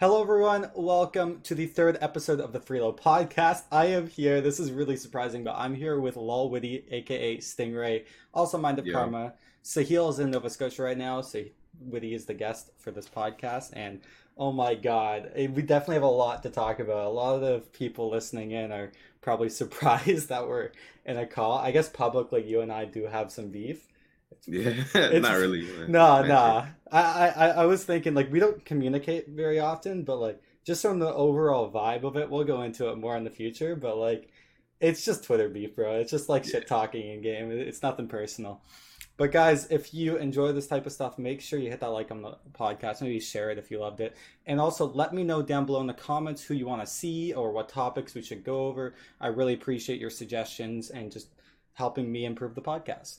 Hello, everyone. Welcome to the third episode of the Freelo podcast. I am here. This is really surprising, but I'm here with Lol Witty, aka Stingray, also Mind of Yeah. Karma. Sahil is in Nova Scotia right now, so Witty is the guest for this podcast. And oh my god, eh, we definitely have a lot to talk about. A lot of people listening in are probably surprised that we're in a call. I guess publicly, you and I do have some beef. Yeah, not really. No, but- no. I, I, I- I was thinking like we don't communicate very often, but like just from the overall vibe of it, we'll go into it more in the future. But like, it's just Twitter beef, bro. It's just like shit talking in game. It's nothing personal. But guys, if you enjoy this type of stuff, make sure you hit that like on the podcast. Maybe share it if you loved it, and also let me know down below in the comments who you want to see or what topics we should go over. I really appreciate your suggestions and just helping me improve the podcast.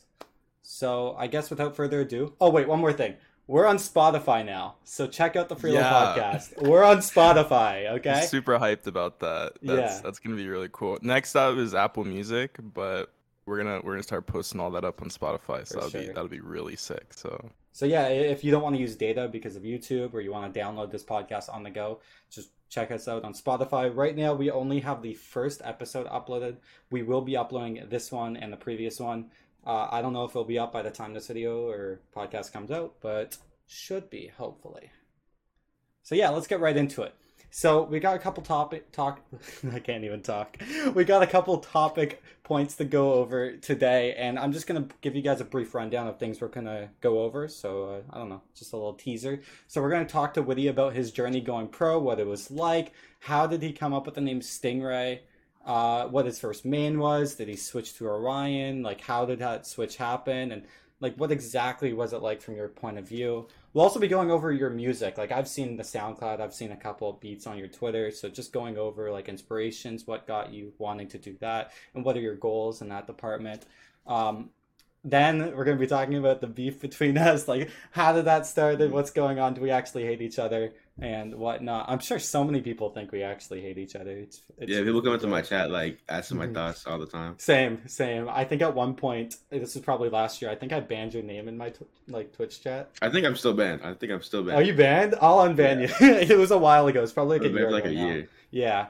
So I guess without further ado, oh wait, one more thing. We're on Spotify now, so check out the Freelo Yeah. podcast. We're on Spotify, okay? I'm super hyped about that. That's Yeah. that's gonna be really cool. Next up is Apple Music, but we're gonna we're gonna start posting all that up on Spotify. So For that'll be that'll be really sick. So So yeah, if you don't want to use data because of YouTube or you want to download this podcast on the go, just check us out on Spotify. Right now, we only have the first episode uploaded. We will be uploading this one and the previous one. Uh, I don't know if it'll be up by the time this video or podcast comes out, but should be hopefully. So yeah, let's get right into it. So we got a couple topic talk. I can't even talk. We got a couple topic points to go over today, and I'm just gonna give you guys a brief rundown of things we're gonna go over. So uh, I don't know, just a little teaser. So we're gonna talk to Woody about his journey going pro, what it was like, how did he come up with the name Stingray, uh, what his first main was, did he switch to Orion, like how did that switch happen, and like what exactly was it like from your point of view. We'll also be going over your music. Like I've seen the SoundCloud, I've seen a couple of beats on your Twitter. So just going over like inspirations, what got you wanting to do that, and what are your goals in that department. Um, then we're going to be talking about the beef between us. Like, how did that start? and What's going on? Do we actually hate each other and whatnot? I'm sure so many people think we actually hate each other. It's, it's Yeah, people come into my chat like asking my Mhm. thoughts all the time. Same, same. I think at one point, this was probably last year. I think I banned your name in my tw- like Twitch chat. I think I'm still banned. I think I'm still banned. Are you banned? I'll unban you. it was a while ago. It's probably like a year for like a now. year. Yeah.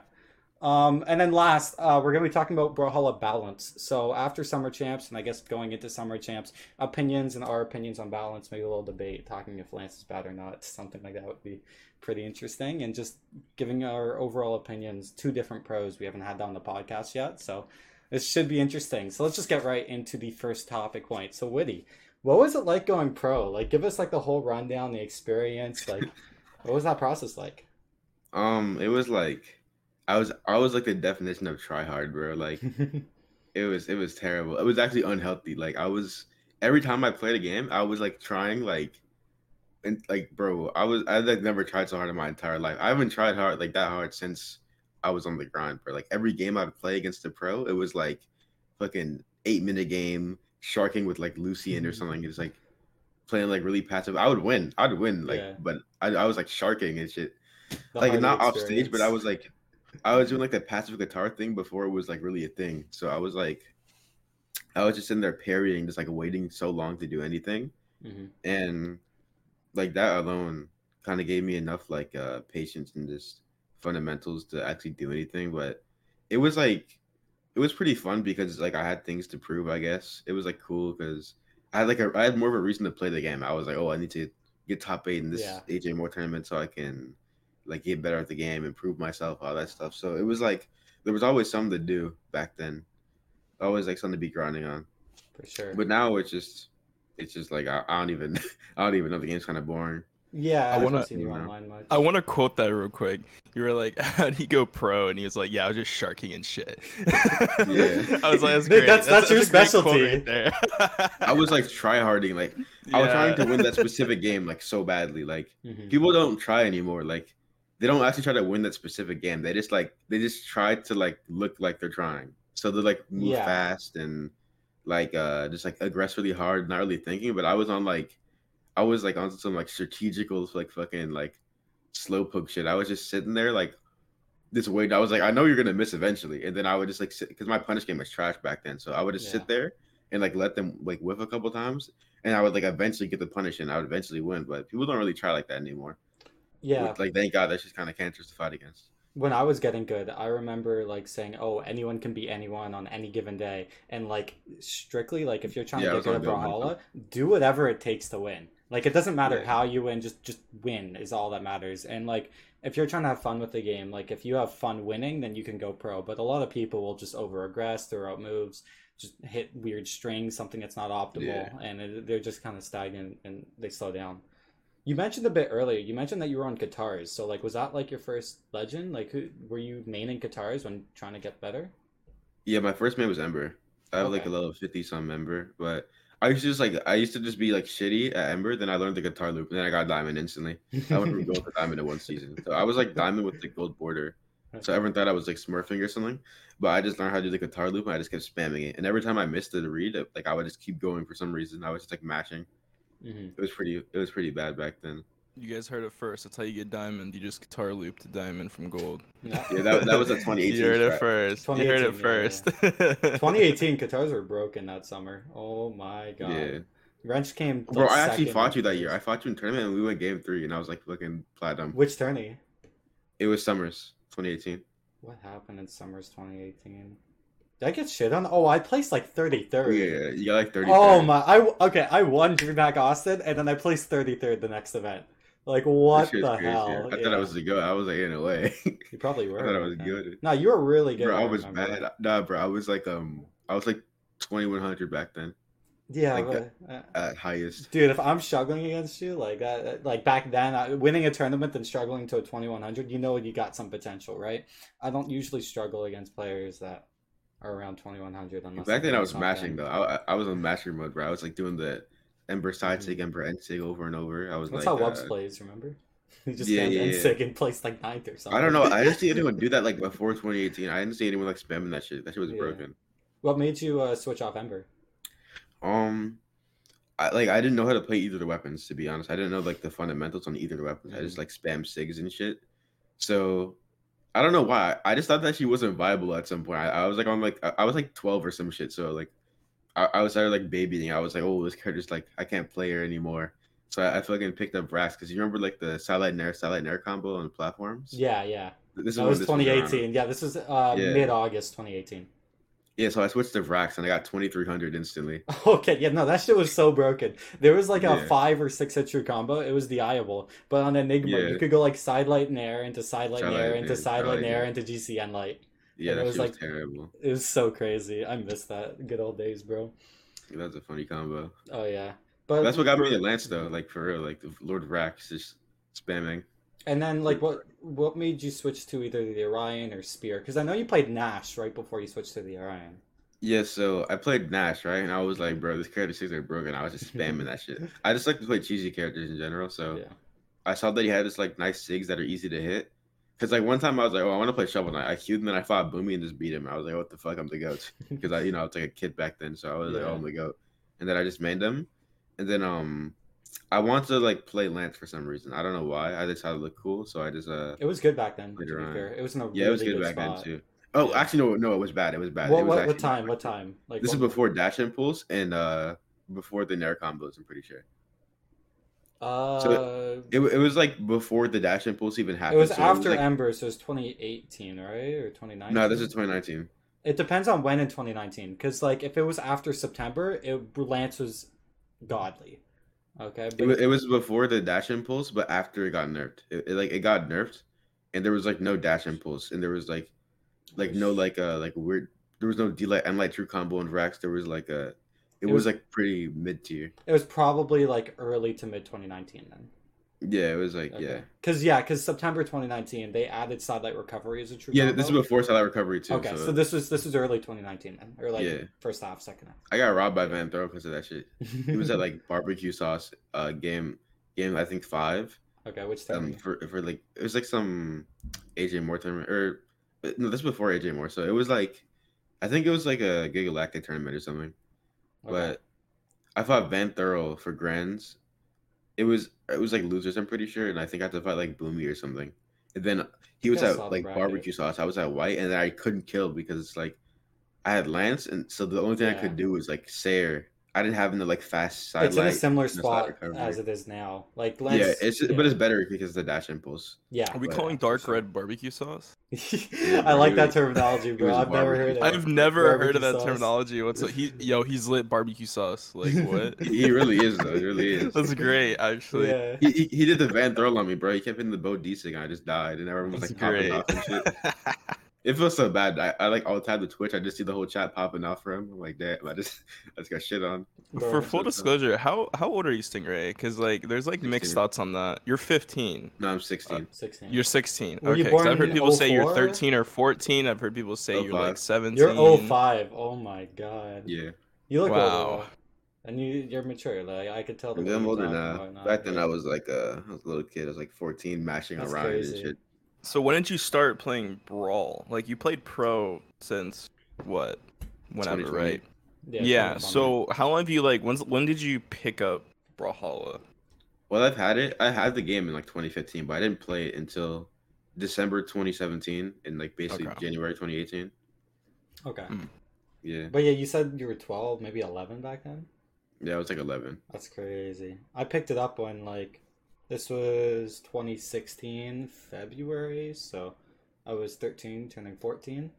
Um, and then last, uh, we're going to be talking about Brawlhalla balance. So after Summer Champs, and I guess going into Summer Champs, opinions and our opinions on balance, maybe a little debate, talking if Lance is bad or not, something like that would be pretty interesting. And just giving our overall opinions, two different pros we haven't had on the podcast yet. So this should be interesting. So let's just get right into the first topic point. So Witty, what was it like going pro? Like, give us like the whole rundown, the experience. Like, what was that process like? Um, it was like I was I was like the definition of try hard, bro. Like it was it was terrible. It was actually unhealthy. Like I was every time I played a game, I was like trying like and like bro, I was I like never tried so hard in my entire life. I haven't tried hard like that hard since I was on the grind, bro. Like every game I'd play against a pro, it was like fucking eight minute game, sharking with like Lucien or something. It's like playing like really passive. I would win. I'd win, like Yeah. but I, I was like sharking and shit The like not off stage, but I was like, I was doing like the passive katar thing before it was like really a thing. So I was like, I was just in there parrying, just like waiting so long to do anything, Mhm. and like that alone kind of gave me enough like uh patience and just fundamentals to actually do anything. But it was like, it was pretty fun because like I had things to prove. I guess it was like cool because I had like a I had more of a reason to play the game. I was like, oh, I need to get top eight in this Yeah. AJ Moore tournament so I can like get better at the game, improve myself, all that stuff. So it was like there was always something to do back then. Always like something to be grinding on. for sure. But now it's just it's just like I, I don't even I don't even know the game's kind of boring. yeah, I, I wanna- seen you you know, online much. I want to quote that real quick. You were like, "How do you go pro?" And he was like, "Yeah, I was just sharking and shit." Yeah. I was like, "That's great. that's- that's your a specialty. right there." I was like try harding, like I was trying to win that specific game like so badly. Like Mhm. people don't try anymore. Like they don't actually try to win that specific game. They just like they just try to like look like they're trying. So they like move Yeah. fast and like uh just like aggressively hard, not really thinking. But I was on like I was like on some like strategical like fucking like slow poke shit. I was just sitting there like this wait. I was like, I know you're gonna miss eventually, and then I would just like sit because my punish game was trash back then. So I would just Yeah. sit there and like let them like whiff a couple times, and I would like eventually get the punish, and I would eventually win. But people don't really try like that anymore. Yeah, Which, like thank God that's just kind of cancerous to fight against. when I was getting good, I remember like saying, "Oh, anyone can beat anyone on any given day," and like strictly, like if you're trying Yeah, to get good at Brawlhalla, do whatever it takes to win. Like it doesn't matter Yeah. how you win, just just win is all that matters. And like if you're trying to have fun with the game, like if you have fun winning, then you can go pro. But a lot of people will just over aggress, throw out moves, just hit weird strings, something that's not optimal, Yeah. and it, they're just kind of stagnant and they slow down. You mentioned a bit earlier. You mentioned that you were on katars. So like, was that like your first legend? Like, who were you maining katars when trying to get better? Yeah, my first main was Ember. I have like a level fifty some Ember, but I used to just like I used to just be like shitty at Ember. Then I learned the katar loop, and then I got diamond instantly. I went from gold to diamond in one season. So I was like diamond with the gold border. So everyone thought I was like smurfing or something, but I just learned how to do the katar loop, and I just kept spamming it. And every time I missed the read, like I would just keep going for some reason. I was just like mashing. Mhm. It was pretty. It was pretty bad back then. You guys heard it first. That's how you get diamond. You just katar loop to diamond from gold. Yeah. Yeah, that, that was a 2018. You heard it first. You heard it 2018, yeah, first. 2018 katars were broken that summer. Oh my god. Yeah, Wrench came. bro, I actually fought you that year. I fought you in tournament, and we went game three, and I was like looking platinum. Which tourney? It was Summers 2018. What happened in summers 2018? Did I get shit on? Oh, I placed like 33rd. Yeah, you got like 30. Oh my! I okay. I won DreamHack Austin, and then I placed 33rd the next event. Like what the hell? I thought I was the go. I was like in a way. You probably were. I thought I was good. No, you were really good. Bro, I was bad. Nah, bro, I was like um, I was like 2100 back then Yeah, like but, uh, at highest. dude, if I'm struggling against you like that, like back then, I, winning a tournament and struggling to a 2100, you know you got some potential, right? I don't usually struggle against players that are around 2100 unless Back then I was mashing though. I, I was on master mode, bro. I was like doing the Ember side Mhm. sig, Ember end sig over and over. I was like, That's like, how Wubs uh, plays, remember? He just Yeah, yeah, yeah, and yeah. sick and placed like ninth or something. I don't know. I didn't see anyone do that like before 2018. I didn't see anyone like spamming that shit. That shit was Yeah. broken. What made you uh, switch off Ember? Um, I like I didn't know how to play either of the weapons. To be honest, I didn't know like the fundamentals on either of the weapons. I just like spam sigs and shit. So I don't know why. I just thought that she wasn't viable at some point. I, I was like on like I, was like 12 or some shit. So like I, I was started like babying. I was like, oh, this character's like I can't play her anymore. So I, I fucking picked up Vraxx because you remember like the satellite nair satellite nair combo on the platforms. Yeah, yeah. this That when was 2018. Yeah, this was uh, Yeah. mid August 2018. Yeah, so I switched to Vraxx and I got 2300 instantly. Okay, yeah, no, that shit was so broken. There was like a Yeah. five or six hit true combo. It was viable, but on Enigma, Yeah. you could go like side light nair into side light Side nair into side light nair nair. into GCN light. Yeah, And it that was shit was like- terrible. It was so crazy. I miss that good old days, bro. That was a funny combo. Oh yeah, but That's what got me into Lance though, like for real, like the Lord Vraxx just spamming. And then like what what made you switch to either the Orion or Spear? Because I know you played Gnash right before you switched to the Orion. Yeah, so I played Gnash, right? And I was like, bro, this character sigs are broken. I was just spamming that shit. I just like to play cheesy characters in general. So Yeah. I saw that he had this like nice sigs that are easy to hit. Cause like one time I was like, oh, I want to play Shovel Knight. I queued and then I fought Boomy and just beat him. I was like, what the fuck? I'm the goat. Because I, you know, I was like a kid back then, so I was like, oh, I'm the goat. And then I just made him, and then um, I want to like play Lance for some reason. I don't know why. I just thought it looked cool, so I just uh, It was good back then. To be fair, it was in a yeah, it was really good back spot. then too. Oh, Yeah. actually, no, no, it was bad. It was bad. What it was what, what time? What time? Like This is before dash impulse and uh before the nair combos. I'm pretty sure. Uh, It, it was like before the dash impulse even happened. it was so after like- Ember, so it was 2018, right, or 2019? no, this is 2019. It depends on when in 2019, because like if it was after September, it Lance was godly. Okay, It, but wa- it was before the dash impulse, but after it got nerfed. It, it, like it got nerfed, and there was like no dash impulse, and there was like, like no like uh like weird. There was no D light and light true combo and Vraxx. There was like a, it, It was, was- like pretty mid tier. it was probably like early to mid 2019 then. Yeah, it was like Okay. yeah, Because yeah, because September 2019 they added sidelight recovery as a true. yeah. This is before Satellite Recovery too. Okay, so, so this was this was early 2019 then, or like Yeah. first half, second half. I got robbed by Van Throw because of that shit. He was at like barbecue sauce uh game game I think five okay, which um for for like it was like some AJ Moore tournament or uh, no this was before AJ Moore so it was like I think it was like a Gigalactic tournament or something Okay. but I fought Van Thurl for Grands it was it was like losers I'm pretty sure and I think I had to fight like Boomy or something. And then he was at like barbecue sauce. I was at white and I couldn't kill because it's like I had Lance and so the only thing I could do was like Sayer I didn't have in the like fast side it's in a similar and the side spot as it is now. Like yeah, Lance, it's but it's better because of the dash impulse. yeah. Are we But- calling dark red barbecue sauce? I like that terminology, bro. I've never barbecue. heard it. I've never heard of that sauce. terminology. What's he? Yo, he's lit barbecue sauce. Like what? He really is though. He really is. That's great, actually. Yeah. He, he, he did the Van throw on me, bro. He kept in the Bo Decent, and I just died, and everyone was That's like popping great. off and shit. It feels so bad. I, I like all the time the Twitch. I just see the whole chat popping off for him. I'm like, damn, I just I just got shit on. Bro, For full disclosure, how how old are you, Stingray? Because like, there's like mixed thoughts on that. You're 15. No, I'm 16. 16. You're 16. Were you okay, 'cause born I've heard in people say you're 13 or 14. I've heard people say you're like 05. 17. You're 05. Oh my god. yeah, You look Wow. older. And you you're mature. Like I could tell. the I'm older now. Back then. I was like uh, I was a little kid. I was like 14, mashing That's around crazy. and shit. So when did you start playing Brawl? Like you played pro since what? Whenever, 2020. right? Yeah. Yeah. So how long have you like? When's when did you pick up Brawlhalla? Well, I've had it. I had the game in like 2015, but I didn't play it until December 2017 and like basically Okay. January 2018. Okay. Mm. Yeah, But yeah, you said you were 12, maybe 11 back then. yeah, I was like 11. That's crazy. I picked it up when like this was 2016 February, so I was 13, turning 14.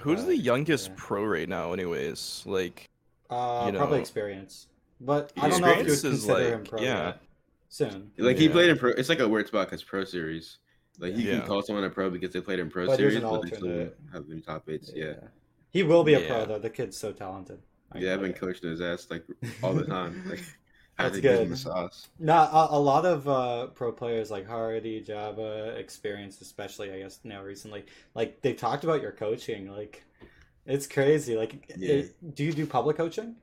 Who's Uh, the youngest yeah. pro right now? Anyways, like Uh, You probably know, experience, but I don't know if you would is consider like- him pro yeah. yet. Soon, Like he played in pro. It's like a weird spot because pro series. Like you Yeah. can call someone a pro because they played in pro But there's series, an but they still alternate. have the top eights. Yeah, he will be a pro though. The kid's so talented. I yeah, I've been you. coaching his ass like all the time. Like I had That's to give him good. the sauce. No, a, a lot of uh, pro players like Hardy, Java, experience, especially I guess now recently, like they've talked about your coaching. Like it's crazy. Like, Yeah. it- do you do public coaching?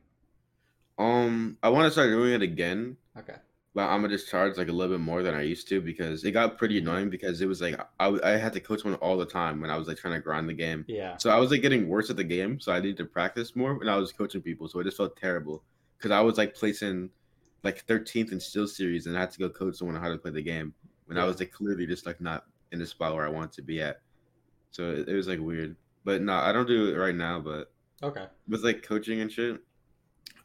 Um, I want to start doing it again, Okay. but I'm gonna just charge like a little bit more than I used to because it got pretty annoying because it was like I, I had to coach one all the time when I was like trying to grind the game. Yeah. So I was like getting worse at the game, so I needed to practice more when I was coaching people. So it just felt terrible because I was like placing like 13th in still series, and I had to go coach someone on how to play the game when I was like clearly just like not in the spot where I wanted to be at. So it, it was like weird, but no, I don't do it right now. But Okay. with like coaching and shit,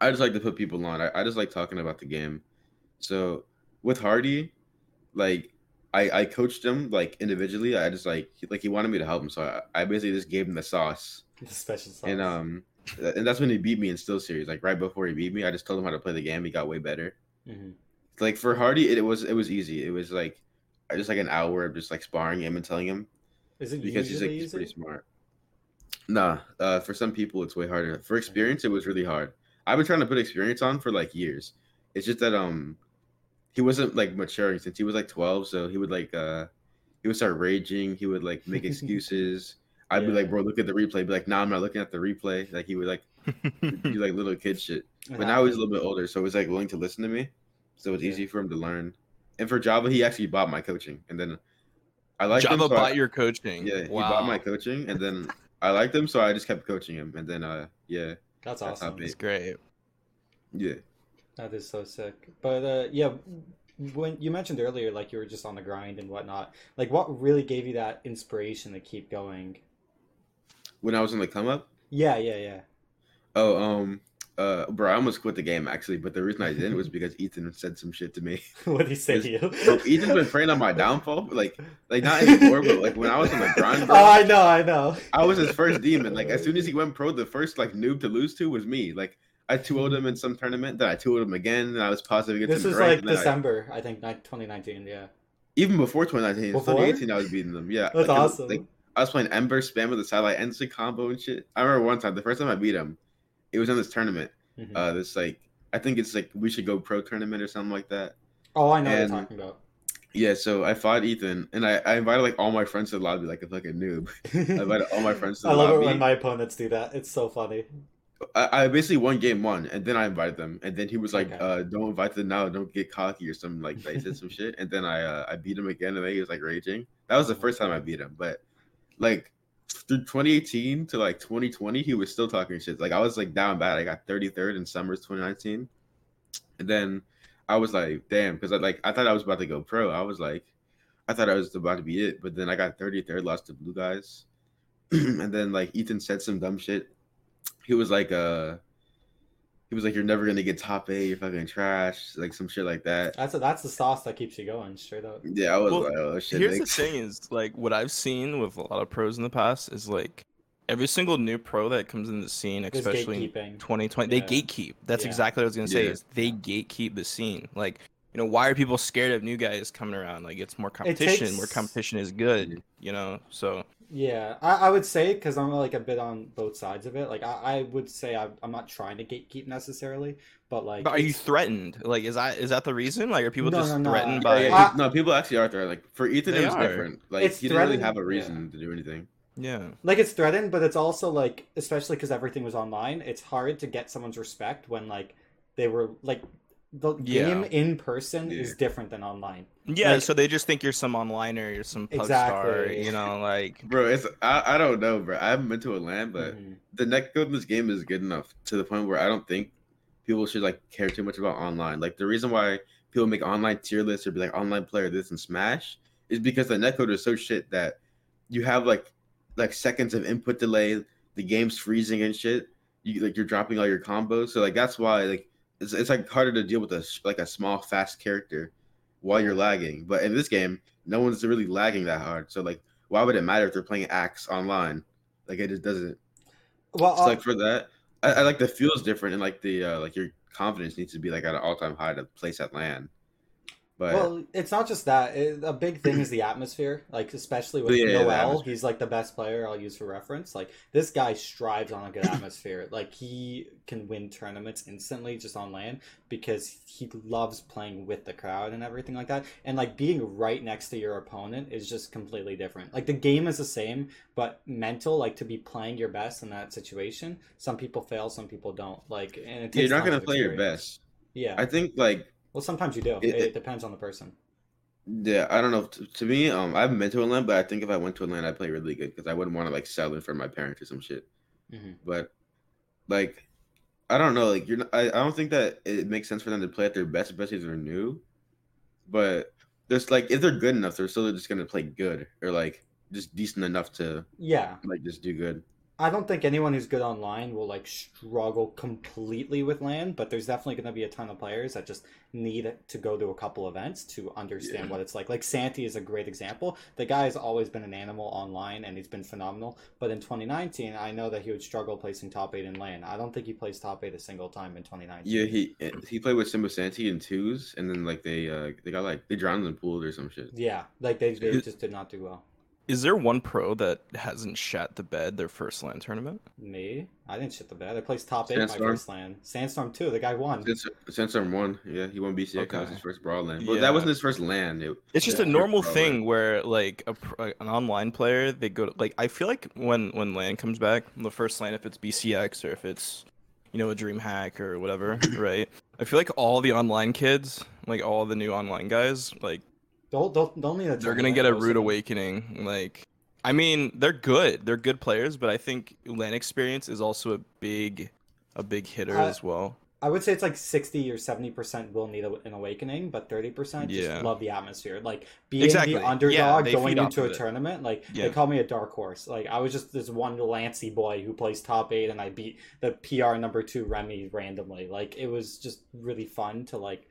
I just like to put people on. I, I just like talking about the game. So with Hardy, like I I coached him like individually. I just like like he wanted me to help him, so I, I basically just gave him the sauce. The special sauce. And um, and that's when he beat me in still series. Like right before he beat me, I just told him how to play the game. He got way better. Mhm. Like for Hardy, it, was it was easy. It was like just like an hour of just like sparring him and telling him Is it because he's like he's pretty smart. Nah, uh, for some people it's way harder. For experience, it was really hard. I've been trying to put experience on for like years. It's just that um, he wasn't like maturing since he was like twelve, so he would like uh, he would start raging. He would like make excuses. I'd be like, bro, look at the replay. Be like, nah, I'm not looking at the replay. Like he would like do like little kid shit. It But now he's a little bit older, so he's like willing to listen to me. So it's Yeah. easy for him to learn. And for Java, he actually bought my coaching, and then I like Java him, so I- bought your coaching. yeah, he bought my coaching, and then I liked him, so I just kept coaching him, and then uh, yeah, That's that's awesome. That's great. yeah, That is so sick. But uh, yeah, when you mentioned earlier, like you were just on the grind and whatnot. Like, what really gave you that inspiration to keep going? When I was in the come up, Yeah, yeah, yeah. oh um, uh, bro, I almost quit the game actually, but the reason I didn't was because Ethan said some shit to me. what did he say to you? Bro, Ethan's been praying on my downfall, like, like not anymore, but like when I was on the grind, bro, Oh, I know, I know. I was his first demon. Like as soon as he went pro, the first like noob to lose to was me. Like I 2 0 him in some tournament, then I 2 0 him again, and I was positive against This was like then I- December, I, think, 2019. Yeah, even before 2019, Before? 2018, I was beating them. Yeah, that's like, awesome. Like I was playing Ember spam with the satellite instant combo and shit. I remember one time, the first time I beat him, it was in this tournament. Mhm. Uh, this like I think it's like we should go pro tournament or something like that. oh, I know what you're talking about. Yeah, so I fought Ethan, and I, I invited like all my friends to the lobby like a fucking noob. I invited all my friends to the lobby. I love it when my opponents do that. It's so funny. I, I basically won game one, and then I invited them, and then he was like, Okay. uh, "Don't invite them now. Don't get cocky or something like that." He said some shit, and then I uh, I beat him again, and then he was like raging. That was the first time I beat him, but like through 2018 to like 2020, he was still talking shit. Like I was like down bad. I got 33rd in summers 2019, and then I was like, damn, because I like I thought I was about to go pro. I was like, I thought I was about to be it, but then I got 33rd, lost to blue guys, and then like Ethan said some dumb shit. He was like, uh, he was like, "You're never gonna get top eight. You're fucking trash." Like some shit like that. That's a, that's the sauce that keeps you going straight up. Yeah, I was Well, like, "Oh shit." Here's the thing: is like what I've seen with a lot of pros in the past is like every single new pro that comes in the scene, especially in 2020, Yeah. they gatekeep. That's Yeah. exactly what I was gonna say. Yeah. Is they gatekeep the scene. Like you know, why are people scared of new guys coming around? Like it's more competition. More takes- competition is good. You know, so Yeah, I, I would say because I'm like a bit on both sides of it. Like I, I would say I'm, I'm not trying to gatekeep necessarily, but like, But are you threatened? Like, is that is that the reason? Like, are people No, just no, no. threatened Yeah, Yeah, by? yeah, I- no, people actually are there. Like for Ethan, They it was are. different. Like It's he didn't really have a yeah. reason to do anything. Yeah, like it's threatened, but it's also like, especially because everything was online. It's hard to get someone's respect when like they were like the Yeah. game in person Yeah. is different than online. yeah. Like- so they just think you're some onliner, you're some pug star. You know, like Bro, it's I, I don't know, bro. I haven't been to a land, but Mhm. the net code in this game is good enough to the point where I don't think people should like care too much about online. Like the reason why people make online tier lists or be like online player this and Smash is because the netcode is so shit that you have like like seconds of input delay, the game's freezing and shit. You like you're dropping all your combos, so like that's why like it's, it's like harder to deal with a like a small fast character while you're lagging. But in this game, no one's really lagging that hard. So like, why would it matter if they're playing Axe online? Like it just doesn't. Well, So uh, like for that, I, I like the feels different and like the uh, like your confidence needs to be like at an all time high to place at land. But Well, it's not just that. It, a big thing is the atmosphere. Like especially with Yeah, Noel, he's like the best player I'll use for reference. Like this guy strives on a good atmosphere. Like he can win tournaments instantly just on land because he loves playing with the crowd and everything like that. And like being right next to your opponent is just completely different. Like the game is the same, but mental, like to be playing your best in that situation. Some people fail, some people don't. Like and it you're not gonna play your best. Yeah. I think like well, sometimes you do. It- It, it- depends on the person. yeah, I don't know. To, to me, um, I haven't been to a land, but I think if I went to a land, I'd play really good because I wouldn't want to like sell in for my parents or some shit. Mhm. But like, I don't know. Like you're, not, I, I don't think that it makes sense for them to play at their best, especially if they're new. But there's like if they're good enough, they're still just gonna play good or like just decent enough to Yeah. like just do good. I don't think anyone who's good online will like struggle completely with land, but there's definitely going to be a ton of players that just need to go to a couple events to understand Yeah. what it's like. Like Santi is a great example. The guy has always been an animal online and he's been phenomenal. But in 2019, I know that he would struggle placing top eight in land. I don't think he plays top eight a single time in 2019. Yeah, he he played with Simba Santi in twos, and then like they uh they got like they drowned in the pool or some shit. Yeah, like they, they just did not do well. Is there one pro that hasn't shat the bed their first land tournament? Me, I didn't shit the bed. I placed top eight in my first land. Sandstorm too. The guy won. Since Sandstorm won, yeah, he won BCX. That was Okay. his first brawl land. Well, Yeah. that wasn't his first land. It, It's just Yeah. a normal thing land. where like a an online player they go to like I feel like when when land comes back the first land if it's BCX or if it's you know a DreamHack or whatever right I feel like all the online kids like all the new online guys like Don't don't don't need a. they're gonna get a rude awakening like I mean they're good they're good players but I think LAN experience is also a big a big hitter Uh, as well I would say it's like sixty or seventy percent will need a, an awakening, but thirty percent just Yeah. love the atmosphere. Like being Exactly. the underdog they going into a it. tournament. Like Yeah. they call me a dark horse. Like I was just this one Lancy boy who plays top eight, and I beat the PR number two Remy randomly. Like it was just really fun to like.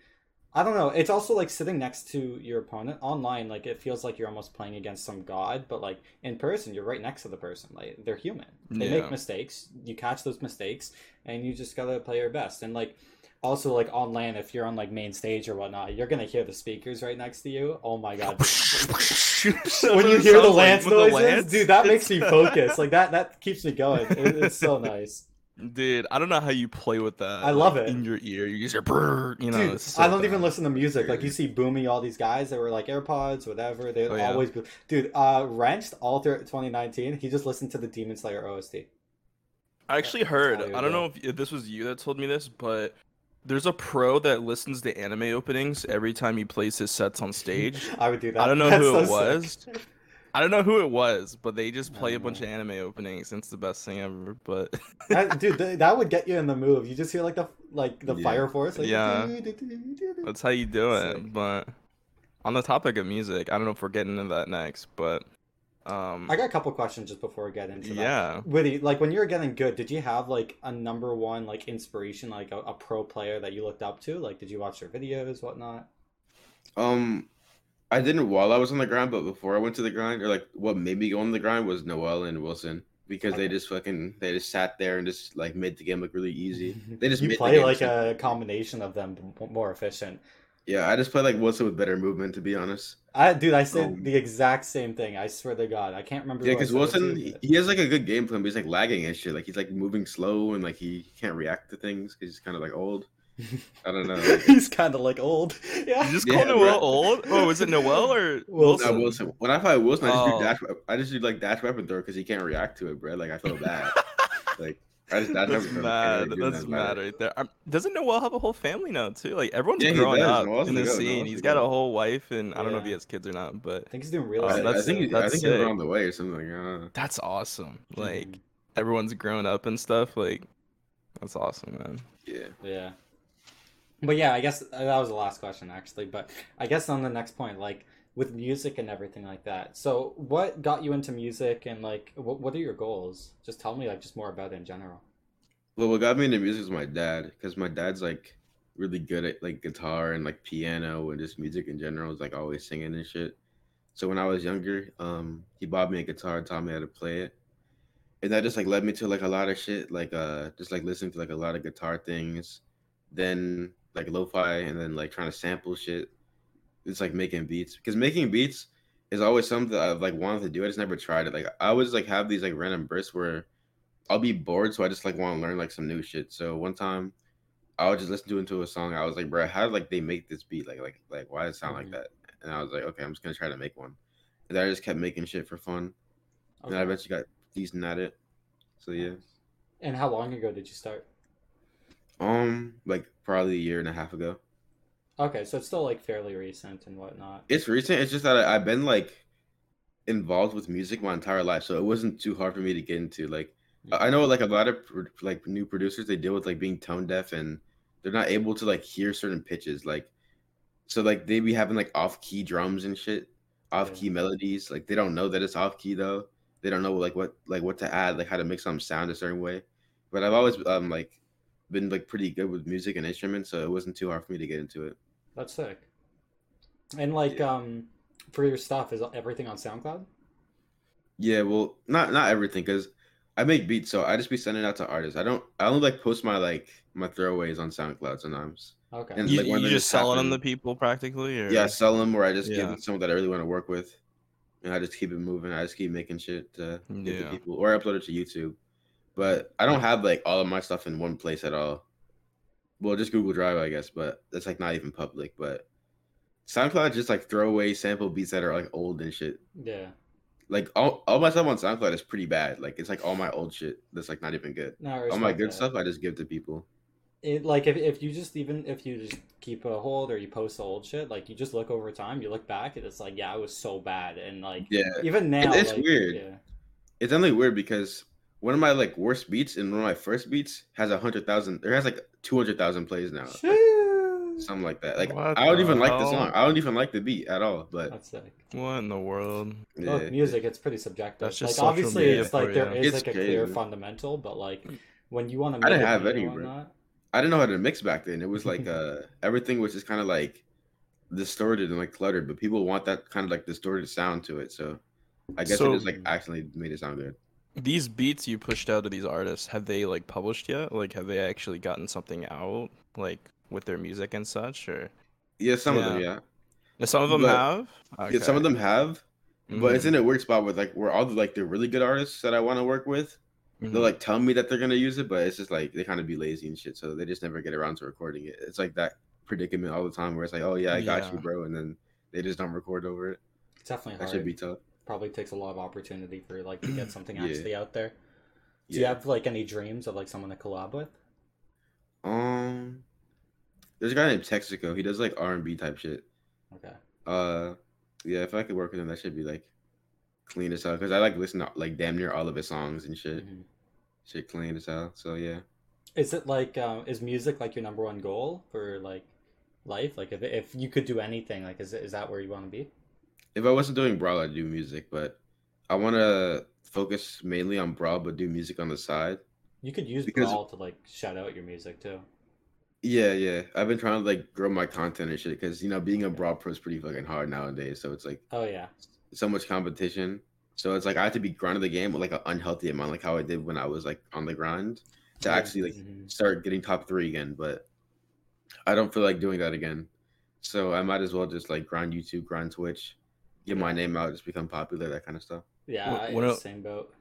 I don't know. It's also like sitting next to your opponent online. Like it feels like you're almost playing against some god, but like in person, you're right next to the person. Like they're human. They Yeah. make mistakes. You catch those mistakes, and you just gotta play your best. And like also like online, if you're on like main stage or whatnot, you're gonna hear the speakers right next to you. Oh my god! when you hear the lance noises, dude, that makes me focus. Like that, that keeps me going. It, it's so nice. Dude, I don't know how you play with that. I love like, it. in your ear. You use your brrr, you know. Dude, so I don't even listen to music. Like you see Boomy, all these guys that were like AirPods, whatever. They Oh, yeah. always be. Dude, uh, Wrenched all through 2019. He just listened to the Demon Slayer OST. I actually heard. I don't know if, if this was you that told me this, but there's a pro that listens to anime openings every time he plays his sets on stage. I would do that. I don't know That's who it was, sick. I don't know who it was, but they just play a bunch know. of anime openings. And it's the best thing ever. But That- dude, th- that would get you in the move. You just hear like the like the Yeah. fire force. Like, Yeah. That's that's how you do it. Sick. But on the topic of music, I don't know if we're getting into that next, but Um, I got a couple questions just before we get into that. yeah. Witty, like when you were getting good, did you have like a number one like inspiration, like a, a pro player that you looked up to? Like, did you watch their videos, whatnot? Um, I didn't while I was on the grind, but before I went to the grind, or like what made me go on the grind was Noel and Wilson because they just fucking they just sat there and just like made the game look really easy. They just you made the play game like simple. a combination of them more efficient. Yeah, I just play like Wilson with better movement, to be honest. I dude, I said Um, the exact same thing. I swear to God, I can't remember. Yeah, because Wilson he, he has like a good game plan, but he's like lagging and shit. Like he's like moving slow and like he can't react to things because he's kind of like old. I don't know. he's kind of like old. Yeah. You just Yeah, call bro. Noel old? Oh, is it Noel or Wilson. No, Wilson. When I fight Wilson, I just Oh. do dash. I just do like dash weapon throw because he can't react to it, bro. Like I feel bad. like I just dash That's weapon mad. Can't That's nothing mad right there. Um, doesn't Noel have a whole family now too? Like everyone's Yeah, growing up Noel's in the the goat. scene. Noel's He's the got a whole wife, and I don't know if he has kids or not, but I think he's doing real Oh, I, estate. I that's- think he- I think he's sick. on the way or something. Like, I that's awesome. Like Mhm. everyone's grown up and stuff. Like that's awesome, man. Yeah. Yeah. But yeah, I guess uh, that was the last question actually. But I guess on the next point, like with music and everything like that. So what got you into music and like what what are your goals? Just tell me like just more about it in general. Well, what got me into music was my dad, because my dad's like really good at like guitar and like piano and just music in general. Is like always singing and shit. So when I was younger, um, he bought me a guitar, and taught me how to play it, and that just like led me to like a lot of shit, like uh, just like listening to like a lot of guitar things, then like lo-fi, and then like trying to sample shit. It's like making beats because making beats is always something I've like wanted to do. I just never tried it. Like I always like have these like random bursts where I'll be bored, so I just like want to learn like some new shit. So one time, I would just listen to into a song. I was like, bro, how did like they make this beat? Like, like, like, why does it sound like mm-hmm. that? And I was like, okay, I'm just gonna try to make one. And then I just kept making shit for fun, and I eventually got decent at it. So yeah, And how long ago did you start? Um, like probably a year and a half ago. Okay, so it's still like fairly recent and whatnot. It's recent. It's just that I, I've been like involved with music my entire life, so it wasn't too hard for me to get into. Like, I I know like a lot of like new producers, they deal with like being tone deaf and they're not able to like hear certain pitches. Like, so like they be having like off key drums and shit, off key melodies. Like they don't know that it's off key though. They don't know like what like what to add, like how to make something sound a certain way. But I've always um like been like pretty good with music and instruments, so it wasn't too hard for me to get into it. That's sick. And like Yeah. um for your stuff, is everything on SoundCloud? Yeah, well, not not everything because I make beats, so I just be sending out to artists. I don't. I only like post my like my throwaways on SoundCloud sometimes. Okay. And, You, like, you just just selling them to people practically, or Yeah, I sell them or I just give them someone that I really want to work with, and I just keep it moving. I just keep making shit to give to people, or I upload it to YouTube. But I don't have like all of my stuff in one place at all. Well, just Google Drive, I guess, but that's like not even public. But SoundCloud just like throwaway sample beats that are like old and shit. Yeah. Like all, all my stuff on SoundCloud is pretty bad. Like it's like all my old shit that's like not even good. No, All my good that. stuff I just give to people. It like if, if you just even if you just keep a hold or you post the old shit, like you just look over time, you look back and it's like, yeah, it was so bad and like Yeah. even now it's like, weird. Yeah. It's only weird because one of my like worst beats and one of my first beats has a hundred thousand or has like two hundred thousand plays now. Like, something like that. Like What I don't the even like the song. I don't even like the beat at all. But That's sick. what in the world? yeah. Look, music, it's pretty subjective. That's just like obviously it's like for there you. is It's like a clear fundamental, but like when you want to I didn't have any, bro. whatnot, I didn't know how to mix back then. It was like uh everything was just kind of like distorted and like cluttered. But people want that kind of like distorted sound to it. So I guess So- it just like accidentally made it sound good. These beats you pushed out to these artists, have they like published yet? Like, have they actually gotten something out, like with their music and such, or Yeah, some of them, Yeah. yeah. Yeah, some of them But- have? Yeah, some of them have. But it's Mhm, in a weird spot with like where all the like the really good artists that I want to work with, mhm. they'll like tell me that they're gonna use it, but it's just like they kind of be lazy and shit, so they just never get around to recording it. It's like that predicament all the time where it's like, oh yeah, I got you, bro, and then they just don't record over it. it's definitely That hard. should be tough. Probably takes a lot of opportunity for like to get something Yeah. actually out there. Do you have like any dreams of like someone to collab with? Um, there's a guy named Texaco. He does like R and B type shit. Okay. Uh, yeah, if I could work with him, that should be like clean as hell. Cause I like listen to like damn near all of his songs and shit. Mhm. Shit clean as hell. So yeah. Is it like um, is music like your number one goal for like life? Like if if you could do anything, like is is that where you want to be? If I wasn't doing brawl, I'd do music, but I want to focus mainly on Brawl, but do music on the side. You could use Because- Brawl to like shout out your music too. Yeah, yeah. I've been trying to like grow my content and shit because you know being a Brawl pro is pretty fucking hard nowadays. So it's like Oh yeah. so much competition. So it's like I have to be grinding the game with like an unhealthy amount, like how I did when I was like on the grind to actually like Mhm. start getting top three again. But I don't feel like doing that again. So I might as well just like grind YouTube, grind Twitch, get my name out, just become popular, that kind of stuff. Yeah, What- I- what el- same boat.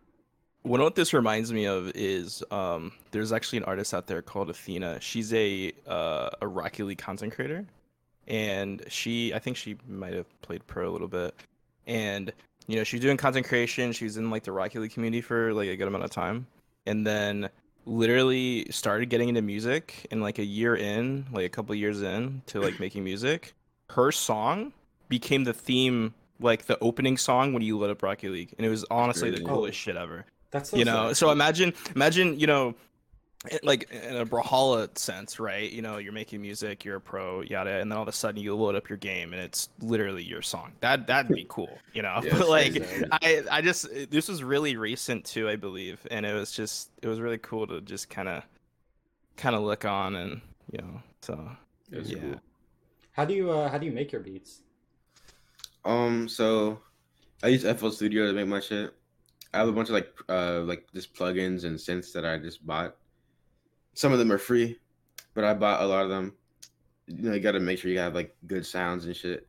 Well, what this reminds me of is um, there's actually an artist out there called Athena. She's a uh, a Rocket League content creator, and she I think she might have played pro a little bit, and you know she's doing content creation. She's in like the Rocket League community for like a good amount of time, and then literally started getting into music. And like a year in, like a couple years in to like making music, her song became the theme. Like the opening song when you lit up Rocket League, and it was honestly the crazy. coolest shit ever That's so you know sick. so imagine imagine you know like in a brawlhalla sense right you know you're making music you're a pro yada and then all of a sudden you load up your game and it's literally your song that that'd be cool you know Yeah, but like crazy. i i just this was really recent too i believe and it was just it was really cool to just kind of kind of look on and you know so It was yeah cool. How do you uh, how do you make your beats? Um, so I use FL Studio to make my shit. I have a bunch of like uh like just plugins and synths that I just bought. Some of them are free, but I bought a lot of them. You know, you got to make sure you have like good sounds and shit.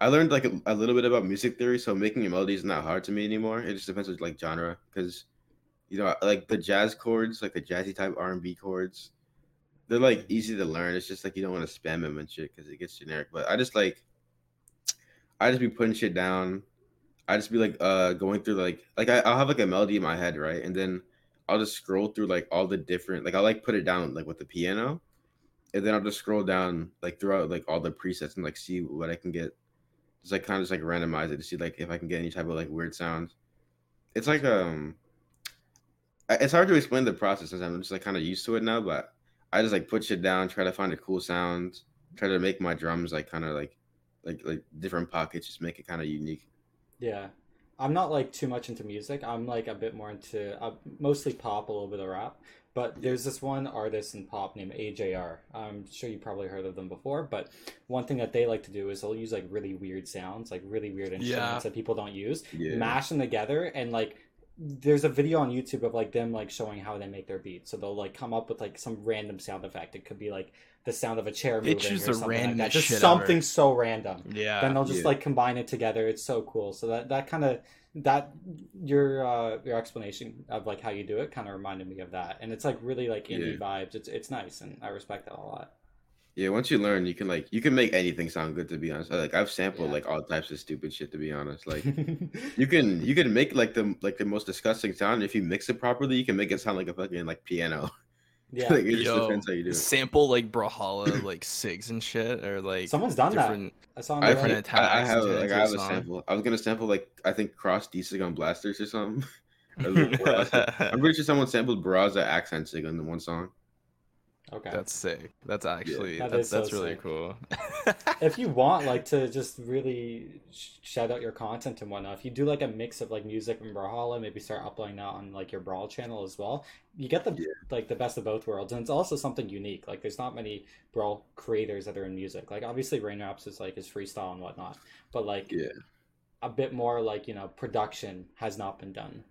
I learned like a, a little bit about music theory, so making a melody is not hard to me anymore. It just depends on like genre, because you know, like the jazz chords, like the jazzy type R and B chords, they're like easy to learn. It's just like you don't want to spam them and shit because it gets generic. But I just like, I just be putting shit down. I just be like uh going through like like I, I'll have like a melody in my head, right? And then I'll just scroll through like all the different like I'll like put it down like with the piano. And then I'll just scroll down like throughout like all the presets and like see what I can get. Just like kind of just like randomize it to see like if I can get any type of like weird sounds. It's like um it's hard to explain the process since I'm just like kind of used to it now, but I just like put shit down, try to find a cool sound, try to make my drums like kind of like like like different pockets, just make it kind of unique. Yeah, I'm not like too much into music. I'm like a bit more into uh, mostly pop, a little bit of rap. But there's this one artist in pop named AJR. I'm sure you probably heard of them before. But one thing that they like to do is they'll use like really weird sounds, like really weird instruments Yeah. that people don't use, Yeah. mash them together, and like there's a video on YouTube of like them like showing how they make their beats. So they'll like come up with like some random sound effect. It could be like the sound of a chair moving It's just or the something like that. Just something ever. so random yeah then they'll just Yeah. like combine it together it's so cool so that that kind of that your uh your explanation of like how you do it kind of reminded me of that and it's like really like indie vibes it's it's nice and i respect that a lot Yeah, once you learn, you can like you can make anything sound good. To be honest, like I've sampled Yeah. like all types of stupid shit. To be honest, like you can you can make like the like the most disgusting sound. If you mix it properly, you can make it sound like a fucking like piano. yeah like, it just depends how you do it. sample like Brawlhalla like sigs and shit or like someone's done different that i saw him I, do different that. I, I have like to I a have a song. sample. I was gonna sample like I think Cross D-Sig on Blasters or something. I'm pretty sure someone sampled Barraza accent sig on the one song. Okay That's sick. That's actually That that's is so really sick. cool. if you want like to just really sh- shout out your content and whatnot if you do like a mix of like music and brawlhalla maybe start uploading that on like your brawl channel as well you get the Yeah. like the best of both worlds and it's also something unique like there's not many brawl creators that are in music like obviously rain raps is like his freestyle and whatnot but like Yeah. a bit more like you know production has not been done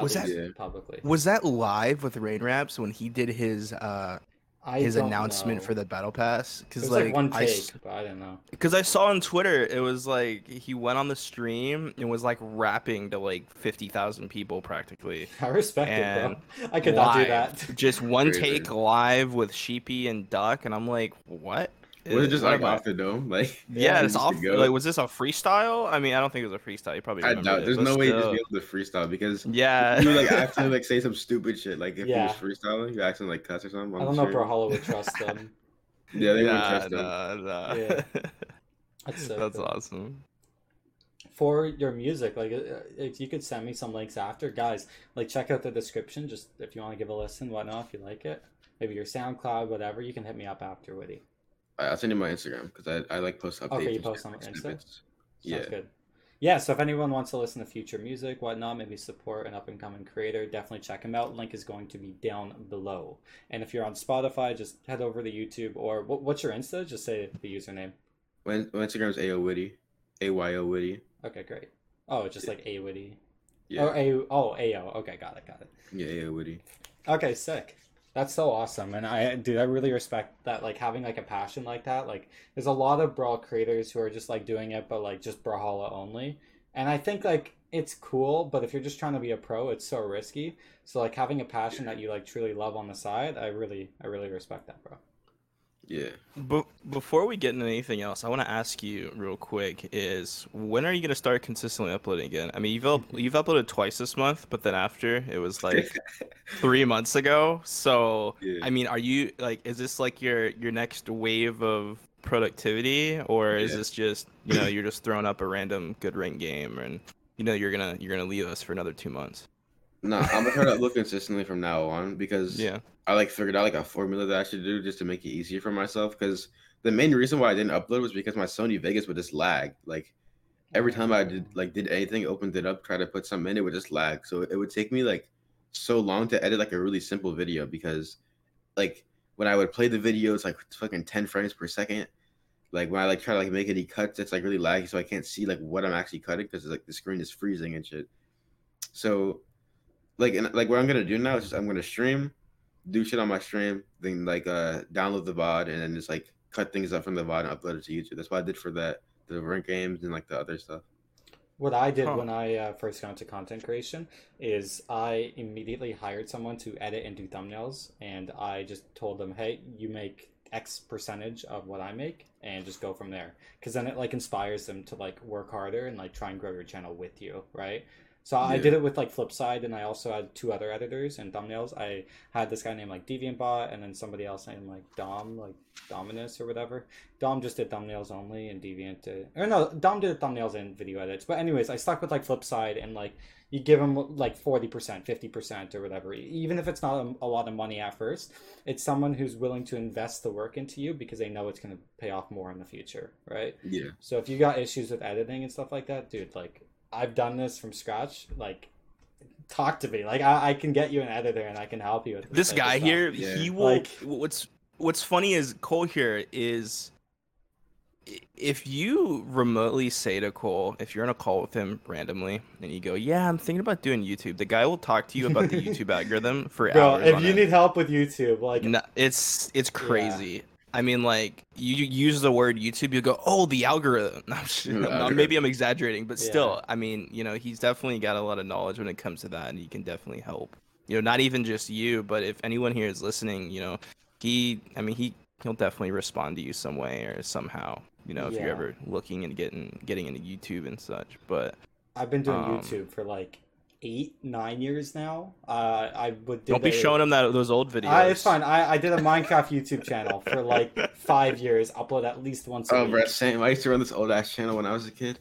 Was that- publicly Was that live with Rain Raps when he did his uh I his announcement know. for the battle pass? Because like, like, one take s- but i don't know Because I saw on Twitter, it was like he went on the stream and was like rapping to like fifty thousand people practically. i respect And it bro i could not do that Just one Crazy. take live with Sheepy and Duck, and I'm like, what? Was it just like am off the dome? Like Yeah, Yeah, it's just off. to go? Like, was this a freestyle? I mean, I don't think it was a freestyle. You probably I doubt it, there's but no way you just still. be able to freestyle because Yeah. you like actually like say some stupid shit. Like if Yeah. you was freestyling, you actually like cuss or something. i don't know if brawlhalla would trust them Yeah, they wouldn't Nah, trust them. nah, nah. Yeah. That's sick, That's though. awesome. for your music like uh, if you could send me some links after guys like check out the description just if you want to give a listen whatnot if you like it maybe your soundcloud whatever you can hit me up after Woody. I'll send you my Instagram because I, I like post updates. Okay, you post on like Insta? sounds Yeah. good yeah, so if anyone wants to listen to future music, whatnot, maybe support an up and coming creator, definitely check him out. Link is going to be down below. And if you're on Spotify, just head over to YouTube or what, what's your Insta? Just say the username. When Instagram's AO Witty, A Y O Witty. Okay, great. Oh, just like A Witty. Yeah, Or A oh AO. Okay, got it, got it. yeah, AO Witty. Okay, sick. That's so awesome, and I, dude, I really respect that. Like having like a passion like that. Like, there's a lot of brawl creators who are just like doing it, but like just Brawlhalla only. And I think like it's cool, but if you're just trying to be a pro, it's so risky. So like having a passion that you like truly love on the side, I really, I really respect that, bro. Yeah. But before we get into anything else, I want to ask you real quick: is when are you gonna start consistently uploading again? I mean, you've up, you've uploaded twice this month, but then after it was like three months ago. So Yeah. I mean, are you like, is this like your your next wave of productivity, or is Yeah. this just you know you're just throwing up a random good rank game and you know you're gonna you're gonna leave us for another two months? No, I'm gonna try to look consistently from now on because Yeah. I like figured out like a formula that I should do just to make it easier for myself. Because the main reason why I didn't upload was because my Sony Vegas would just lag. Like every time I did like did anything, opened it up, tried to put something in, it would just lag. So it would take me like so long to edit like a really simple video because like when I would play the video, it's like fucking ten frames per second. Like when I like try to like make any cuts, it's like really laggy, so I can't see like what I'm actually cutting because like the screen is freezing and shit. So like and like what I'm gonna do now is just I'm gonna stream, do shit on my stream, then like uh download the VOD and then just like cut things up from the VOD and upload it to YouTube. That's what I did for that the rank games and like the other stuff. What I did Huh. when I uh, first got into content creation is I immediately hired someone to edit and do thumbnails, and I just told them, "Hey, you make X percentage of what I make, and just go from there." Because then it like inspires them to like work harder and like try and grow your channel with you, right? So I Yeah. did it with like Flipside, and I also had two other editors and thumbnails. I had this guy named like DeviantBot, and then somebody else named like Dom, like Dominus or whatever. Dom just did thumbnails only, and Deviant did, or no, Dom did thumbnails and video edits. But anyways, I stuck with like Flipside, and like you give them like forty percent, fifty percent, or whatever. Even if it's not a, a lot of money at first, it's someone who's willing to invest the work into you because they know it's going to pay off more in the future, right? Yeah. So if you got issues with editing and stuff like that, dude, like I've done this from scratch. Like, talk to me. Like I, I can get you an editor and I can help you with this type of guy here Yeah. he will Like- what's what's funny is cole here is if you remotely say to cole if you're in a call with him randomly and you go yeah i'm thinking about doing youtube the guy will talk to you about the youtube algorithm for Bro, hours if on you end. need help with YouTube, like No, it's it's crazy i mean like you you use the word youtube you go oh the algorithm No, I'm just- no, algorithm. maybe i'm exaggerating but Yeah. still i mean you know he's definitely got a lot of knowledge when it comes to that and he can definitely help you know not even just you but if anyone here is listening you know he i mean he he'll definitely respond to you some way or somehow you know if Yeah. you're ever looking and getting getting into youtube and such but I've been doing Um, YouTube for like eight, nine years now. Uh, I would did don't be a- showing them that those old videos Uh, it's fine. I, I did a Minecraft YouTube channel for like five years. Upload at least once a Oh, week. bro, same. I used to run this old ass channel when I was a kid.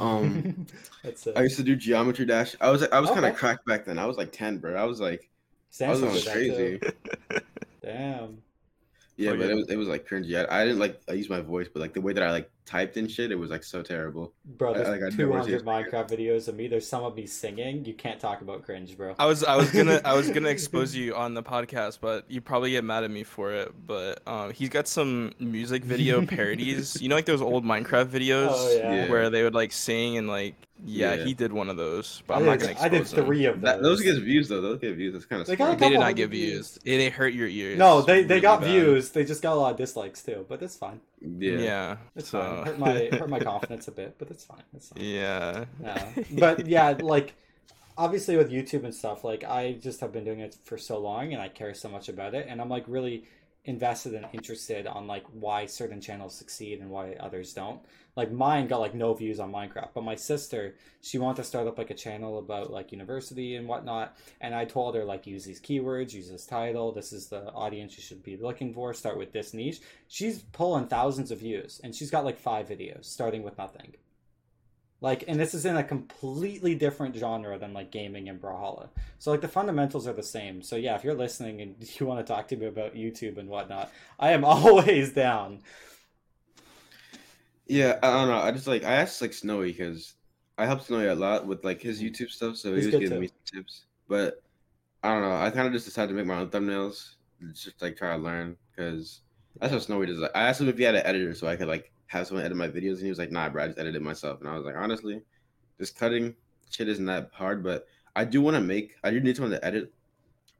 Um, That's it. I used to do Geometry Dash. I was I was kind of cracked back then. I was like ten, bro. I was like I was going crazy. Damn. Yeah, Oh, but yeah. it was it was like cringy. I, I didn't like I used my voice, but like the way that I like typed and shit, it was like so terrible. Bro, I- there's like, I'd 200. Minecraft videos of me. There's some of me singing. You can't talk about cringe, bro. I was I was gonna I was gonna expose you on the podcast, but you probably get mad at me for it. But um, he's got some music video parodies. You know, like those old Minecraft videos Oh, yeah. Yeah. where they would like sing and like yeah, Yeah. he did one of those. But I I'm did, not gonna I did expose him. three of those. That, those get views though. Those get views. That's kind of. They They did not get views. views. It, it hurt your ears. No, they, they really got bad. views. They just got a lot of dislikes too. But that's fine. Yeah. Yeah. It's so, fine. Hurt my hurt my confidence a bit, but it's fine. It's fine. yeah. Yeah. But yeah, like obviously with YouTube and stuff, like I just have been doing it for so long and I care so much about it and I'm like really invested and interested on like why certain channels succeed and why others don't. Like mine got like no views on Minecraft, but my sister, she wanted to start up like a channel about like university and whatnot. And I told her like use these keywords, use this title, this is the audience you should be looking for, start with this niche. She's pulling thousands of views and she's got like five videos starting with nothing. Like, and this is in a completely different genre than like gaming and Brawlhalla. So like the fundamentals are the same. So yeah, if you're listening and you want to talk to me about YouTube and whatnot, I am always down. Yeah, I don't know. I just like I asked like Snowy because I helped Snowy a lot with like his mm-hmm. YouTube stuff, so He's he was giving too. me some tips. But I don't know. I kind of just decided to make my own thumbnails, just like try to learn because that's what Snowy does. I asked him if he had an editor so I could like have someone edit my videos, and he was like, "Nah, bro, I just edited myself." And I was like, honestly, just cutting shit isn't that hard. But I do want to make. I do need someone to edit.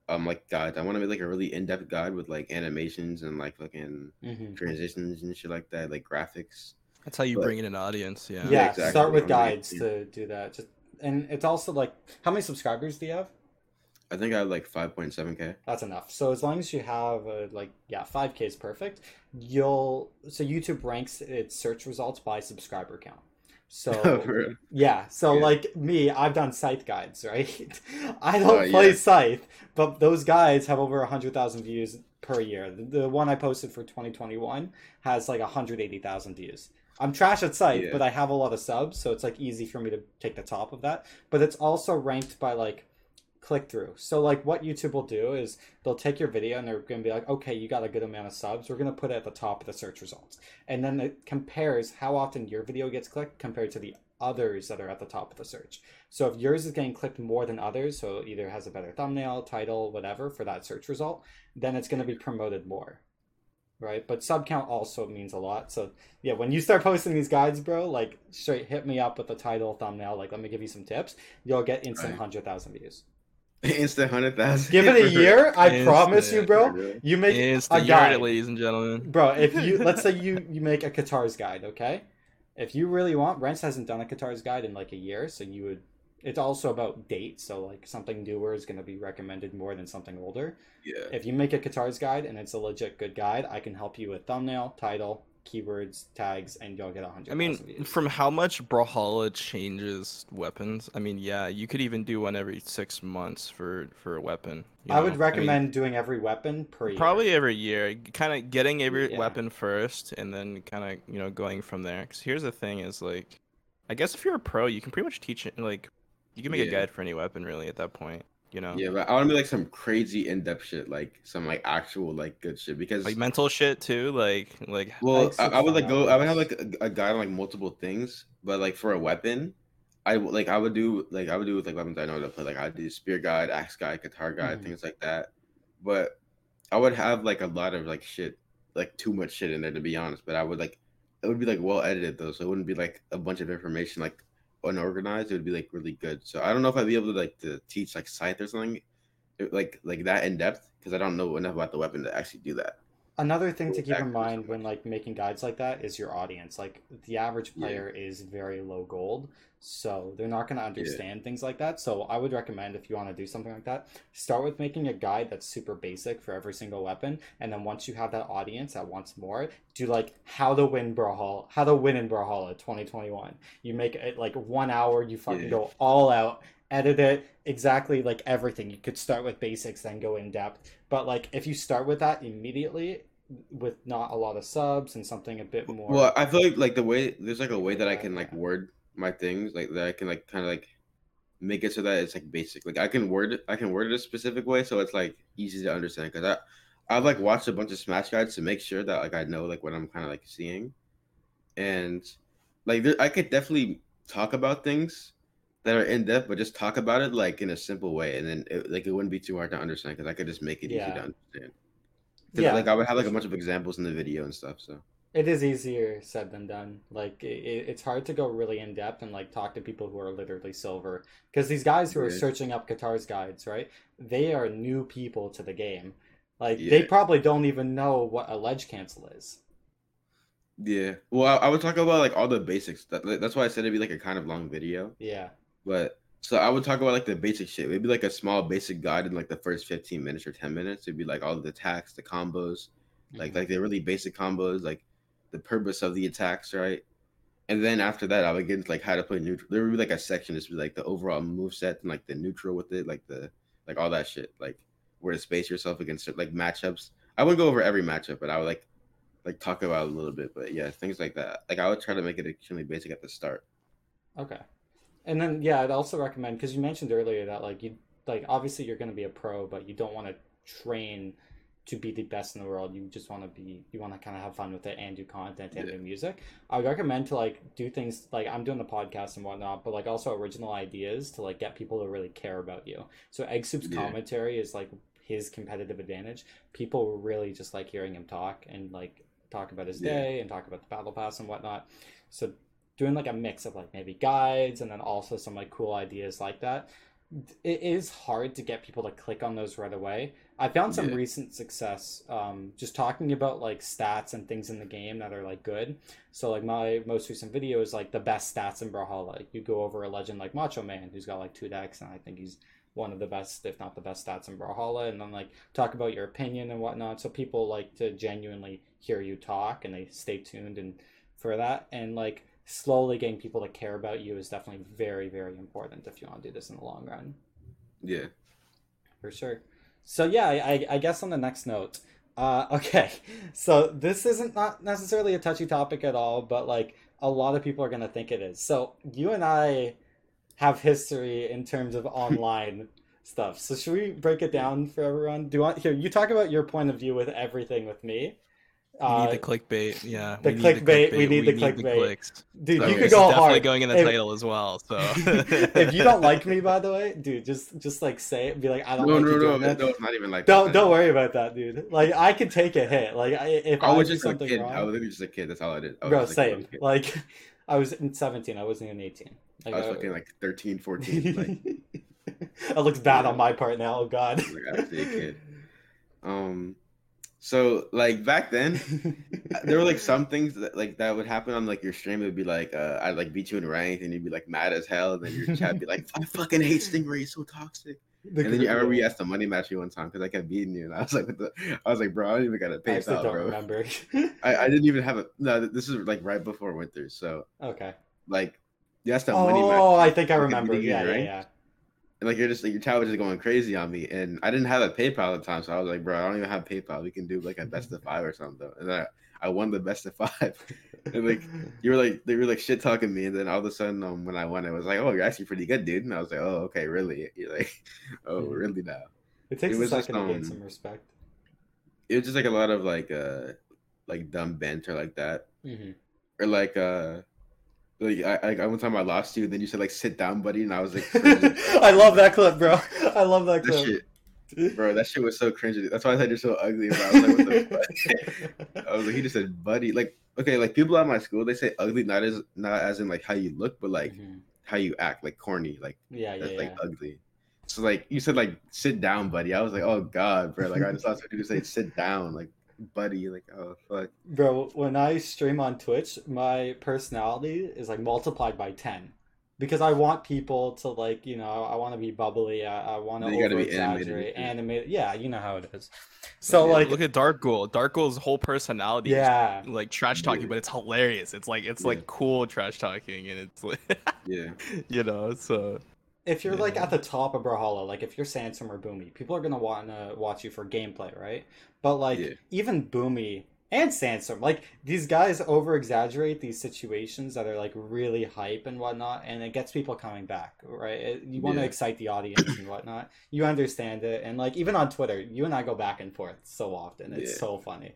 Um, like guides. I want to make like a really in-depth guide with like animations and like fucking hmm transitions and shit like that, like graphics. That's how you But- bring in an audience. Yeah. Yeah, exactly. start with I'm guides you. to do that. Just and it's also like how many subscribers do you have? I think I have like 5.7k. That's enough. So as long as you have uh, like yeah, 5k is perfect. You'll so YouTube ranks its search results by subscriber count. So yeah, so Yeah. like me, I've done Scythe guides, right? I don't Oh, play yeah. Scythe, but those guides have over 100,000 views per year. The, the one I posted for 2021 has like 180,000 views. I'm trash at Scythe, Yeah. but I have a lot of subs, so it's like easy for me to take the top of that. But it's also ranked by like click through. So like what YouTube will do is they'll take your video and they're going to be like, okay, you got a good amount of subs. We're going to put it at the top of the search results, and then it compares how often your video gets clicked compared to the others that are at the top of the search. So if yours is getting clicked more than others, so it either has a better thumbnail, title, whatever for that search result, then it's going to be promoted more. Right, but sub count also means a lot. So yeah, when you start posting these guides, bro, like straight hit me up with the title, thumbnail. Like, let me give you some tips. You'll get instant Right. hundred thousand views. Instant hundred thousand. Give it a year, I Instant, promise you, bro. bro. You make Instant, a you guide, ladies and gentlemen. bro. If you let's say you you make a katars guide, okay? If you really want, Rents hasn't done a katars guide in like a year, so you would. It's also about date, so like something newer is going to be recommended more than something older. Yeah. If you make a katars guide and it's a legit good guide, I can help you with thumbnail, title, keywords, tags, and you'll get a hundred. I mean, views. from how much Brawlhalla changes weapons, I mean, yeah, you could even do one every six months for for a weapon. you I know? would mean, recommend doing every weapon per year. probably every year, kind of getting every Yeah. weapon first, and then kind of you know going from there. Because here's the thing: is like, I guess if you're a pro, you can pretty much teach it. Like, you can make a Yeah. guide for any weapon really at that point. You know, Yeah, but I want to be like some crazy in-depth shit, like some like actual like good shit. Because like mental shit too. Like, like well, I, I would like go. I would have like a, a guide on like multiple things, but like for a weapon, I like I would do like I would do with like weapons I know to play. Like I do spear guide, axe guide, katar guide, Mhm. things like that. But I would have like a lot of like shit, like too much shit in there to be honest. But I would like it would be like well edited though, so it wouldn't be like a bunch of information like unorganized. It would be like really good. So I don't know if I'd be able to like to teach like scythe or something, like like that in depth because I don't know enough about the weapon to actually do that. Another thing to keep in mind when like making guides like that is your audience. Like the average Yeah. player is very low gold, so they're not going to understand things like that. So I would recommend if you want to do something like that, start with making a guide that's super basic for every single weapon, and then once you have that audience that wants more, do like how to win Brawlhalla, how to win in Brawlhalla 2021. You make it like one hour, you fucking Yeah. go all out, edit it exactly like everything. You could start with basics, then go in depth. But like if you start with that immediately with not a lot of subs and something a bit more Well, I feel like like the way there's like a way that I can like word my things like that I can like kind of like make it so that it's like basic. Like I can word it, I can word it a specific way so it's like easy to understand. Because I I've like watched a bunch of Smash guides to make sure that like I know like what I'm kind of like seeing, and like there, I could definitely talk about things that are in depth, but just talk about it like in a simple way, and then it, like it wouldn't be too hard to understand because I could just make it easy Yeah. to understand. 'Cause, Yeah. like I would have like a bunch of examples in the video and stuff. So. It is easier said than done like it, it's hard to go really in depth and like talk to people who are literally silver because these guys who are Yeah. searching up katars guides right they are new people to the game like they probably don't even know what a ledge cancel is Yeah. Well, I, I would talk about like all the basics. That, that's why I said it'd be like a kind of long video. yeah But so I would talk about like the basic shit. It'd like a small basic guide in like the first 15 minutes or 10 minutes. It'd be like all the attacks, the combos, like Mhm. like the really basic combos, like the purpose of the attacks, right? And then after that, I would get into like how to play neutral. There would be like a section just be like the overall move set and like the neutral with it, like the like all that shit, like where to space yourself against like matchups. I wouldn't go over every matchup, but I would like like talk about a little bit. But yeah, things like that. Like I would try to make it extremely basic at the start. Okay. And then yeah, I'd also recommend because you mentioned earlier that like you like obviously you're going to be a pro, but you don't want to train to be the best in the world. You just want to be, you want to kind of have fun with it and do content and Yeah. do music. I would recommend to like do things like I'm doing the podcast and whatnot, but like also original ideas to like get people to really care about you. So Egg Soup's Yeah. commentary is like his competitive advantage. People really just like hearing him talk and like talk about his Yeah. day and talk about the battle pass and whatnot. So doing like a mix of like maybe guides and then also some like cool ideas like that. It is hard to get people to click on those right away. I found some Yeah. recent success um, just talking about like stats and things in the game that are like good. So like my most recent video is like the best stats in Brawlhalla. Like you go over a legend like Macho Man who's got like two decks and I think he's one of the best, if not the best stats in Brawlhalla, and then like talk about your opinion and whatnot. So people like to genuinely hear you talk and they stay tuned and for that and like slowly getting people to care about you is definitely very very important if you want to do this in the long run Yeah. for sure. So yeah, I, I, guess on the next note, uh, okay, so this isn't not necessarily a touchy topic at all, but like a lot of people are gonna think it is. So you and I have history in terms of online stuff. So should we break it down for everyone? Do you want here? You talk about your point of view with everything with me. We Uh, need the clickbait. Yeah. the we need clickbait, we need the clickbait. clicks. dude, So you this could go is definitely hard. going in the If- title as well. So if you don't like me, by the way, dude, just just like say it. Be like, I don't No, like no, you no, doing no, that. it's not even like Don't that. don't worry about that, dude. Like I can take a hit. Like I, if I, I was do just a kid. wrong, I was literally just a kid. That's all I did. I was bro, just, like, same. little. Like I was in seventeen. I wasn't even eighteen. Like, I was fucking like 13, 14. Like, that looks bad on my part now. Oh God. like actually a kid. Um, so like back then, there were like some things that like that would happen on like your stream. It would be like uh, I'd like beat you in ranked, and you'd be like mad as hell. And then your chat would be like, "I fucking hate Stingray, he's so toxic." The And then you, I remember you asked to money match me one time because I kept beating you, and I was like, the? I was like, bro, I don't even got to I pay out, don't bro. remember. I, I didn't even have a. No, this is like right before winter, so okay. like you asked to money match. Oh, I think I remember. Yeah, yeah, yeah. And like you're just like your chat was just going crazy on me, and I didn't have a PayPal at the time, so I was like, bro, I don't even have PayPal. We can do like a best of five or something. And I, I won the best of five, and like you were like they were like shit talking me, and then all of a sudden um, when I won, it was like, oh, you're actually pretty good, dude. And I was like, oh, okay, really? You're like, oh, Mhm. really now? It takes It a was just, second to gain um, some respect. It was just like a lot of like uh like dumb banter like that, hmm or like uh. Like I, I, one time I lost you, and then you said like "sit down, buddy," and I was like. I love that clip, bro. I love that that clip. shit, bro, that shit was so cringy. That's why I said you're so ugly. Bro. I was like, what the? I was like, he just said, buddy. Like, okay, like people at my school, they say ugly not as not as in like how you look, but like Mhm. how you act, like corny, like Yeah, yeah, that's yeah. like ugly. So like you said, like sit down, buddy. I was like, oh god, bro. Like I just saw to say sit down, like buddy. Like oh fuck. Bro, when I stream on Twitch, my personality is like multiplied by 10. Because I want people to like, you know, I want to be bubbly, I, I want to over be animated exaggerate, too. animated. Yeah, you know how it is. So Yeah, like, look at Dark Ghoul. Dark Ghoul's whole personality yeah, is like trash talking, Yeah. but it's hilarious. It's like it's Yeah. like cool trash talking, and it's like Yeah, you know, so if you're like at the top of Brawlhalla, like if you're Sandstorm or Boomy, people are gonna want to watch you for gameplay, right? But like Yeah. even Boomy and Sandstorm, like these guys over exaggerate these situations that are like really hype and whatnot, and it gets people coming back, right? It- you want to Yeah. excite the audience and whatnot. You understand it, and like even on Twitter, you and I go back and forth so often. It's Yeah. so funny.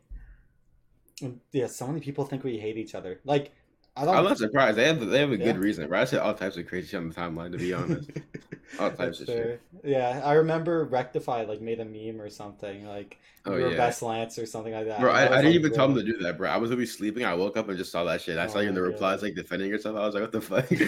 Yeah, so many people think we hate each other. Like I don't. I'm not surprised. They have they have a good reason. Right? I said all types of crazy shit on the timeline. To be honest, all types That's of fair. shit. Yeah, I remember Rectify like made a meme or something like Oh your yeah. best Lance or something like that. Bro, and I, I didn't like, even tell him to do that, bro. I was gonna be sleeping. I woke up and just saw that shit. I saw Oh you in the replies God. like defending yourself. I was like, what the fuck?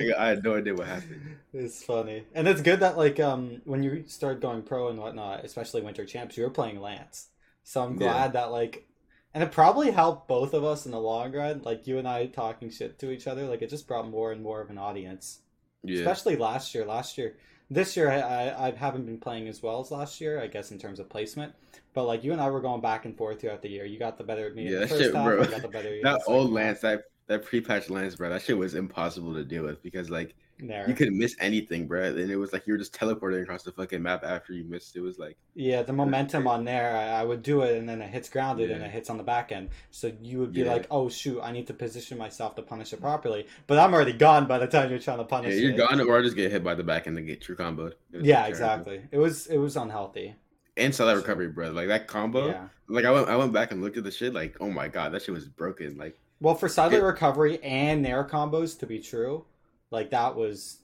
Like, I had no idea what happened. It's funny, and it's good that like um when you start going pro and whatnot, especially Winter Champs, you're playing Lance. So I'm Yeah. glad that like, and it probably helped both of us in the long run. Like you and I talking shit to each other, like it just brought more and more of an audience. Yeah. Especially last year. Last year, this year I, I haven't been playing as well as last year. I guess in terms of placement, but like you and I were going back and forth throughout the year. You got the better of me in Yeah, the that first shit, bro. I got the better. that old. Lance, that that pre-patch Lance, bro, that shit was impossible to deal with because like There. you couldn't miss anything, bro. And it was like you were just teleporting across the fucking map after you missed. It was like Yeah, the momentum on there, I, I would do it, and then it hits grounded, and it hits on the back end. So you would be Yeah. like, "Oh shoot, I need to position myself to punish it properly." But I'm already gone by the time you're trying to punish. yeah, you're it. gone or I just get hit by the back end and get true was Yeah, terrible. exactly. It was it was unhealthy. and Sidelight Recovery, bro. Like that combo. Yeah. Like I went I went back and looked at the shit. Like oh my god, that shit was broken. Like Well, for It- Recovery and Nair combos to be true, like that was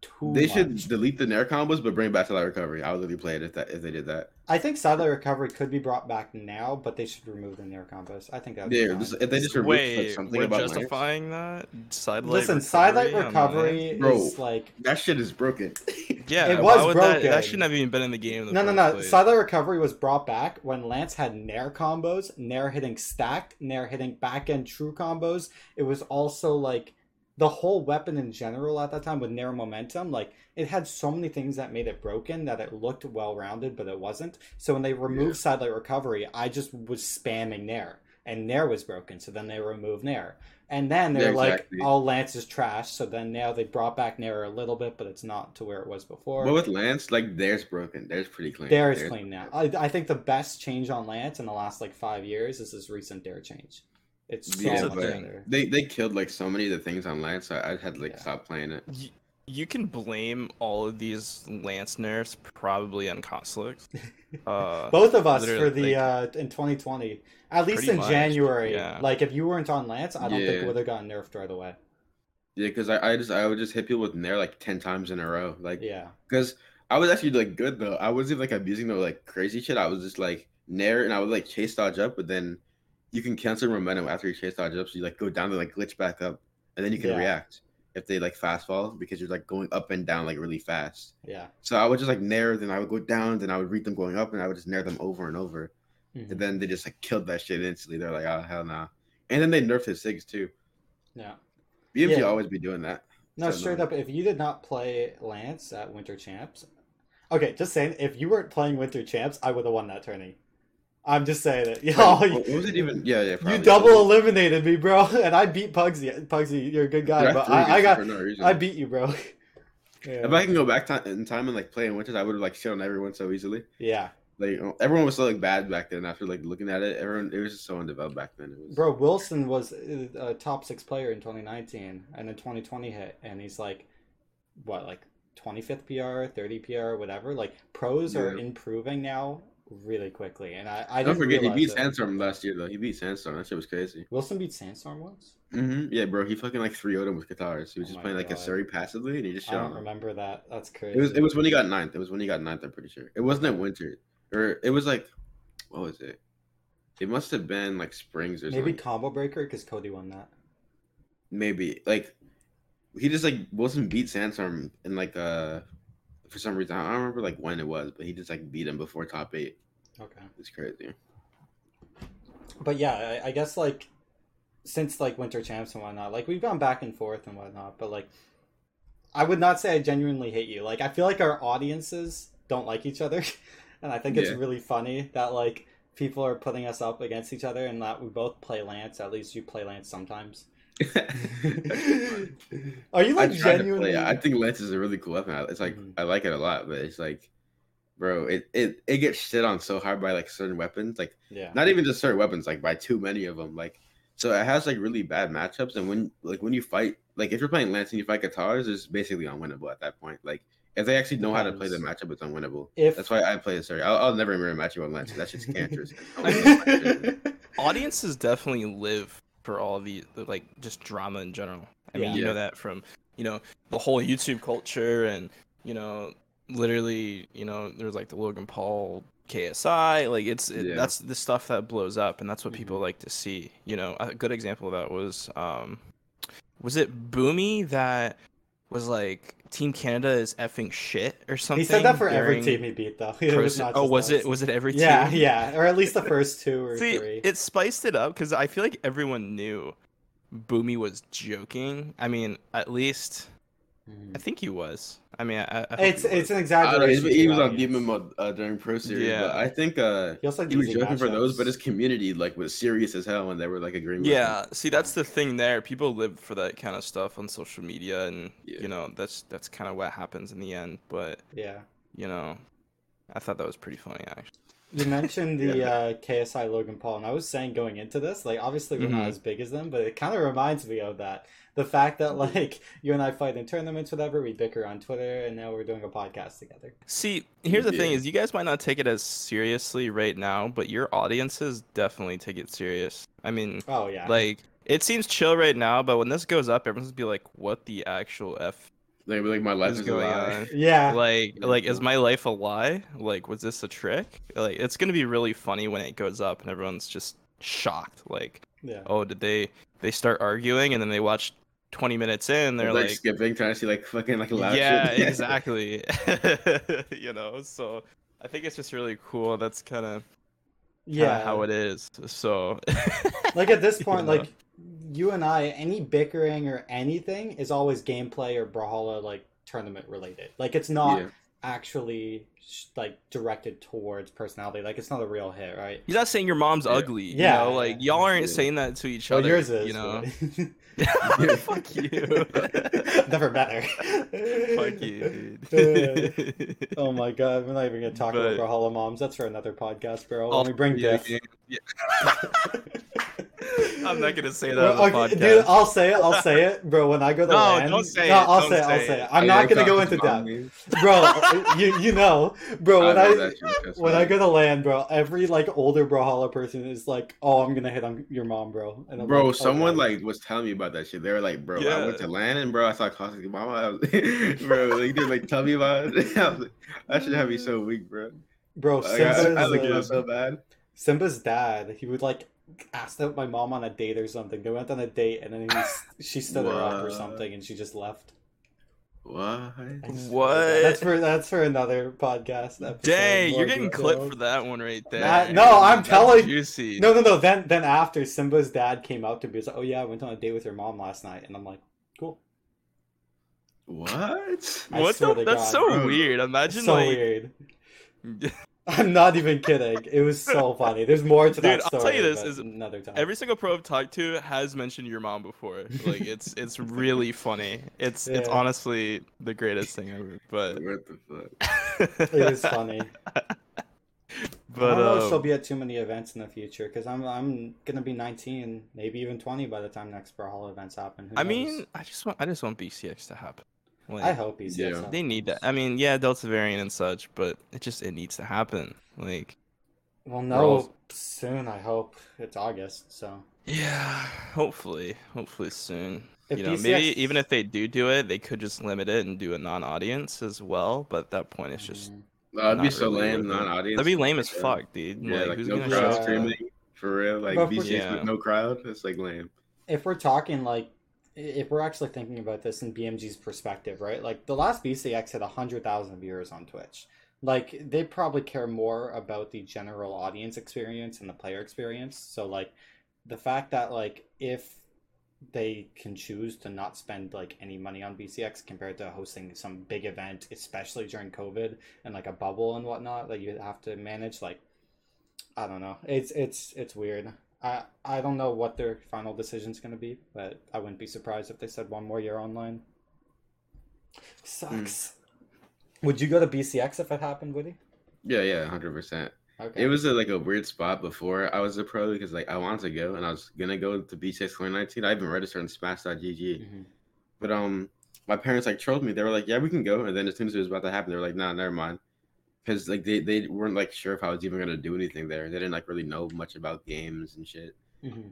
too they much. should delete the Nair combos, but bring back Sidelight Recovery. I would literally play it if that if they did that. I think Sidelight Recovery could be brought back now, but they should remove the Nair combos. I think that would be Yeah, just, if they just removed like, something we're about Lance, justifying that sidelight. Listen, Sidelight on Recovery Bro. is like that shit is broken. Yeah, It was would That, broken. that shouldn't have even been in the game. In the no, no, first no. place. Sidelight Recovery was brought back when Lance had Nair combos, Nair hitting stacked, Nair hitting back end true combos. It was also like the whole weapon in general at that time with Nair momentum. Like it had so many things that made it broken that it looked well rounded, but it wasn't. So when they removed Sidelight Recovery, I just was spamming Nair, and Nair was broken. So then they removed Nair. And then they're Yeah, like, exactly. "Oh, Lance is trash." So then now they brought back Nair a little bit, but it's not to where it was before. But with Lance, like theirs broken. Theirs pretty clean. Is clean now. I, I think the best change on Lance in the last like five years is this recent Dare change. It's so Yeah, much but they they killed like so many of the things on Lance. I, I had to like Yeah. stop playing it. Y- You can blame all of these Lance nerfs probably on Koslik. Uh, Both of us for the like- uh in 2020, at least in much, January. yeah. Like if you weren't on Lance, I don't think Yeah. it would have gotten nerfed right away. Yeah, because I, I just I would just hit people with Nair like ten times in a row. Like Yeah, because I was actually like good though. I wasn't like abusing the like crazy shit. I was just like Nair and I would like chase dodge up, but then you can cancel momentum after you chase dodge up. So you like go down to like glitch back up, and then you can Yeah. react if they like fast fall because you're like going up and down like really fast. yeah. So I would just like nair, then I would go down, then I would read them going up, and I would just nair them over and over. Mhm. And then they just like killed that shit instantly. They're like, oh hell nah. And then they nerfed his SIGs too. Yeah. BMG Yeah. always be doing that. No, So straight no. up, if you did not play Lance at Winter Champs, okay, just saying, if you weren't playing Winter Champs, I would have won that tourney. I'm just saying it. You, what was it even? Yeah, yeah. you double eliminated me, bro, and I beat Pugsy. Pugsy, you're a good guy, Dude, but I, I got no I beat you, bro. Yeah. If I can go back time in time and like play in winters, I would have like shit on everyone so easily. yeah, Like oh, everyone was so like bad back then. After like looking at it, everyone it was just so undeveloped back then. It was bro. Wilson was uh, a top six player in 2019, and then 2020 hit, and he's like, what, like 25th PR, 30 PR, whatever. Like pros are improving now really quickly, and I, I Don't forget he beat it. Sandstorm last year though. He beat Sandstorm. That shit was crazy. Wilson beat Sandstorm once. Mm-hmm. Yeah, bro. He fucking like three 0 him with katars. He was Oh just playing like a God. Surrey passively, and he just shot. I don't him. remember that. That's crazy. It was it was when he got ninth. It was when he got ninth. I'm pretty sure. It wasn't at winter, or it was like, what was it? It must have been like springs or maybe something. combo breaker because Cody won that. Maybe like he just like Wilson beat Sandstorm in like uh for some reason I don't remember like when it was, but he just like beat him before top eight. Okay, It's crazy. but yeah, I, I guess like since like Winter Champs and whatnot, like we've gone back and forth and whatnot, but like I would not say I genuinely hate you. Like I feel like our audiences don't like each other, and I think it's Yeah. really funny that like people are putting us up against each other and that we both play Lance. At least you play Lance sometimes. are you like I genuinely? play. I think Lance is a really cool weapon. It's like Mhm. I like it a lot, but it's like, bro, it, it it gets shit on so hard by like certain weapons. Like yeah. not even just certain weapons, like by too many of them. Like so it has like really bad matchups. And when like when you fight, like if you're playing Lance and you fight katars, it's basically unwinnable at that point. Like if they actually know how to play the matchup, it's unwinnable. If That's why I play it. Sorry, I'll, I'll never remember a matchup on Lance. That shit's cancerous. Audiences definitely live for all the, the like just drama in general. I mean, you Yeah. know that from you know the whole YouTube culture and you know literally you know there's like the Logan Paul KSI like it's it, Yeah. that's the stuff that blows up and that's what people Mhm. like to see. You know, a good example of that was um was it Boomy that was like Team Canada is effing shit or something? he said that for every team he beat, though. It was oh, was us. it was it every Yeah, team? yeah, or at least the first two or See, three. it spiced it up because I feel like everyone knew Boomy was joking. I mean, at least. I think he was. I mean, I, I It's he it's an I know, exaggeration. he, he was on demon mode uh, during Pro Series. Yeah. but I think uh, He also had he was easy joking for those, but his community like was serious as hell when they were like agreeing. with him. Yeah, see, that's the thing there. People live for that kind of stuff on social media, and Yeah. you know that's that's kind of what happens in the end. But yeah, you know, I thought that was pretty funny actually. You mentioned the Yeah. uh, KSI Logan Paul, and I was saying going into this, like obviously we're not Mhm. as big as them, but it kind of reminds me of that. The fact that like you and I fight in tournaments, whatever, we bicker on Twitter, and now we're doing a podcast together. See, here's the thing: is you guys might not take it as seriously right now, but your audiences definitely take it serious. I mean, Oh yeah, like it seems chill right now, but when this goes up, everyone's gonna be like, "What the actual f Like, like my life is is going on?" yeah, Like, like is my life a lie? Like, was this a trick? Like, it's gonna be really funny when it goes up and everyone's just shocked. Like, yeah. oh, did they they start arguing and then they watch 20 minutes in, they're like, like, skipping, trying to see like fucking like loud yeah, shit. exactly. you know, so I think it's just really cool. That's kind of yeah, how it is. So, like at this you point, know? like you and I, any bickering or anything is always gameplay or Brawlhalla like tournament related. Like it's not Yeah. Actually like directed towards personality. Like it's not a real hit, right? he's not saying your mom's Yeah. ugly. Yeah, You know, like y'all aren't Yeah. saying that to each Well, other. yours is. you know. but- Fuck you. Never met her. Fuck you, Uh, dude. oh my god, we're not even gonna talk But- about Brawlhalla moms. That's for another podcast, bro. I'll When we bring yeah, Diff. yeah, I'm not gonna say that Well, on the okay, podcast. dude, I'll say it. I'll say it, bro. When I go to No, LAN, don't say no, it, I'll don't say it. I'll say say it. it. I'm not gonna go into to depth, bro. you you know, bro. When I I, that shit, trust when me. I go to LAN, bro, every like older Brawlhalla person is like, "Oh, I'm gonna hit on your mom, bro." And I'm Bro, like, someone okay. like was telling me about that shit. They were like, "Bro, I went to Landon, bro. I saw Cosmic Mama." I was, bro, like, they like tell me about it. I like, that should have me so weak, bro. bro, Like, I, Simba's, I, like uh, so bad. Simba's dad, he would like ask out my mom on a date or something. They went on a date, and then he, she stood her up or something, and she just left. What? What? That's for that's for another podcast. Episode. Dang, More you're getting clipped for that one right there. That- no, I'm That's telling- Juicy. No, no, no. Then, then after Simba's dad came out to me, he was like, "Oh yeah, I went on a date with your mom last night," and I'm like, "Cool." What? I what the? That's God, so bro. weird. Imagine that's so like, weird. I'm not even kidding. It was so funny. There's more to that Dude, I'll story. tell you this, is another time. every single pro I've talked to has mentioned your mom before. Like it's it's really funny. It's it's honestly the greatest thing ever. But What the fuck? it was funny. I but don't know if she'll um, be at too many events in the future because I'm I'm gonna be 19, maybe even 20 by the time next pro hall events happen. Who I knows? mean, I just want I just want BCX to happen. Like, I hope he's Yeah. they need that. I mean, yeah, Delta variant and such, but it just it needs to happen. Like Well, We're no, all- soon. I hope it's August. So yeah, hopefully, hopefully soon. If you know, BCX maybe even if they do do it, they could just limit it and do a non-audience as well. But at that point, it's just mm-hmm. That'd be so really lame, worth non-audience. that'd be lame as fuck, dude. Yeah, like, like, who's no gonna crowd show up? streaming for real. Like But BCX Yeah. with no crowd. It's like lame. if we're talking like if we're actually thinking about this in BMG's perspective, right? Like the last BCX had 100,000 viewers on Twitch. Like they probably care more about the general audience experience and the player experience. So like the fact that like if they can choose to not spend like any money on BCX compared to hosting some big event, especially during COVID and like a bubble and whatnot that you have to manage, like I don't know. It's it's it's weird. I I don't know what their final decision is gonna be, but I wouldn't be surprised if they said one more year online. Sucks. Would you go to BCX if it happened, Woody? Yeah, yeah, hundred percent. Okay. It was a, like a weird spot before I was a pro because like I wanted to go and I was gonna go to B6 2019. I even registered on Smash.gg, Mhm. but um, my parents like trolled me. They were like, "Yeah, we can go," and then as soon as it was about to happen, they were like, "Nah, never mind," because like they they weren't like sure if I was even gonna do anything there. They didn't like really know much about games and shit. Mhm.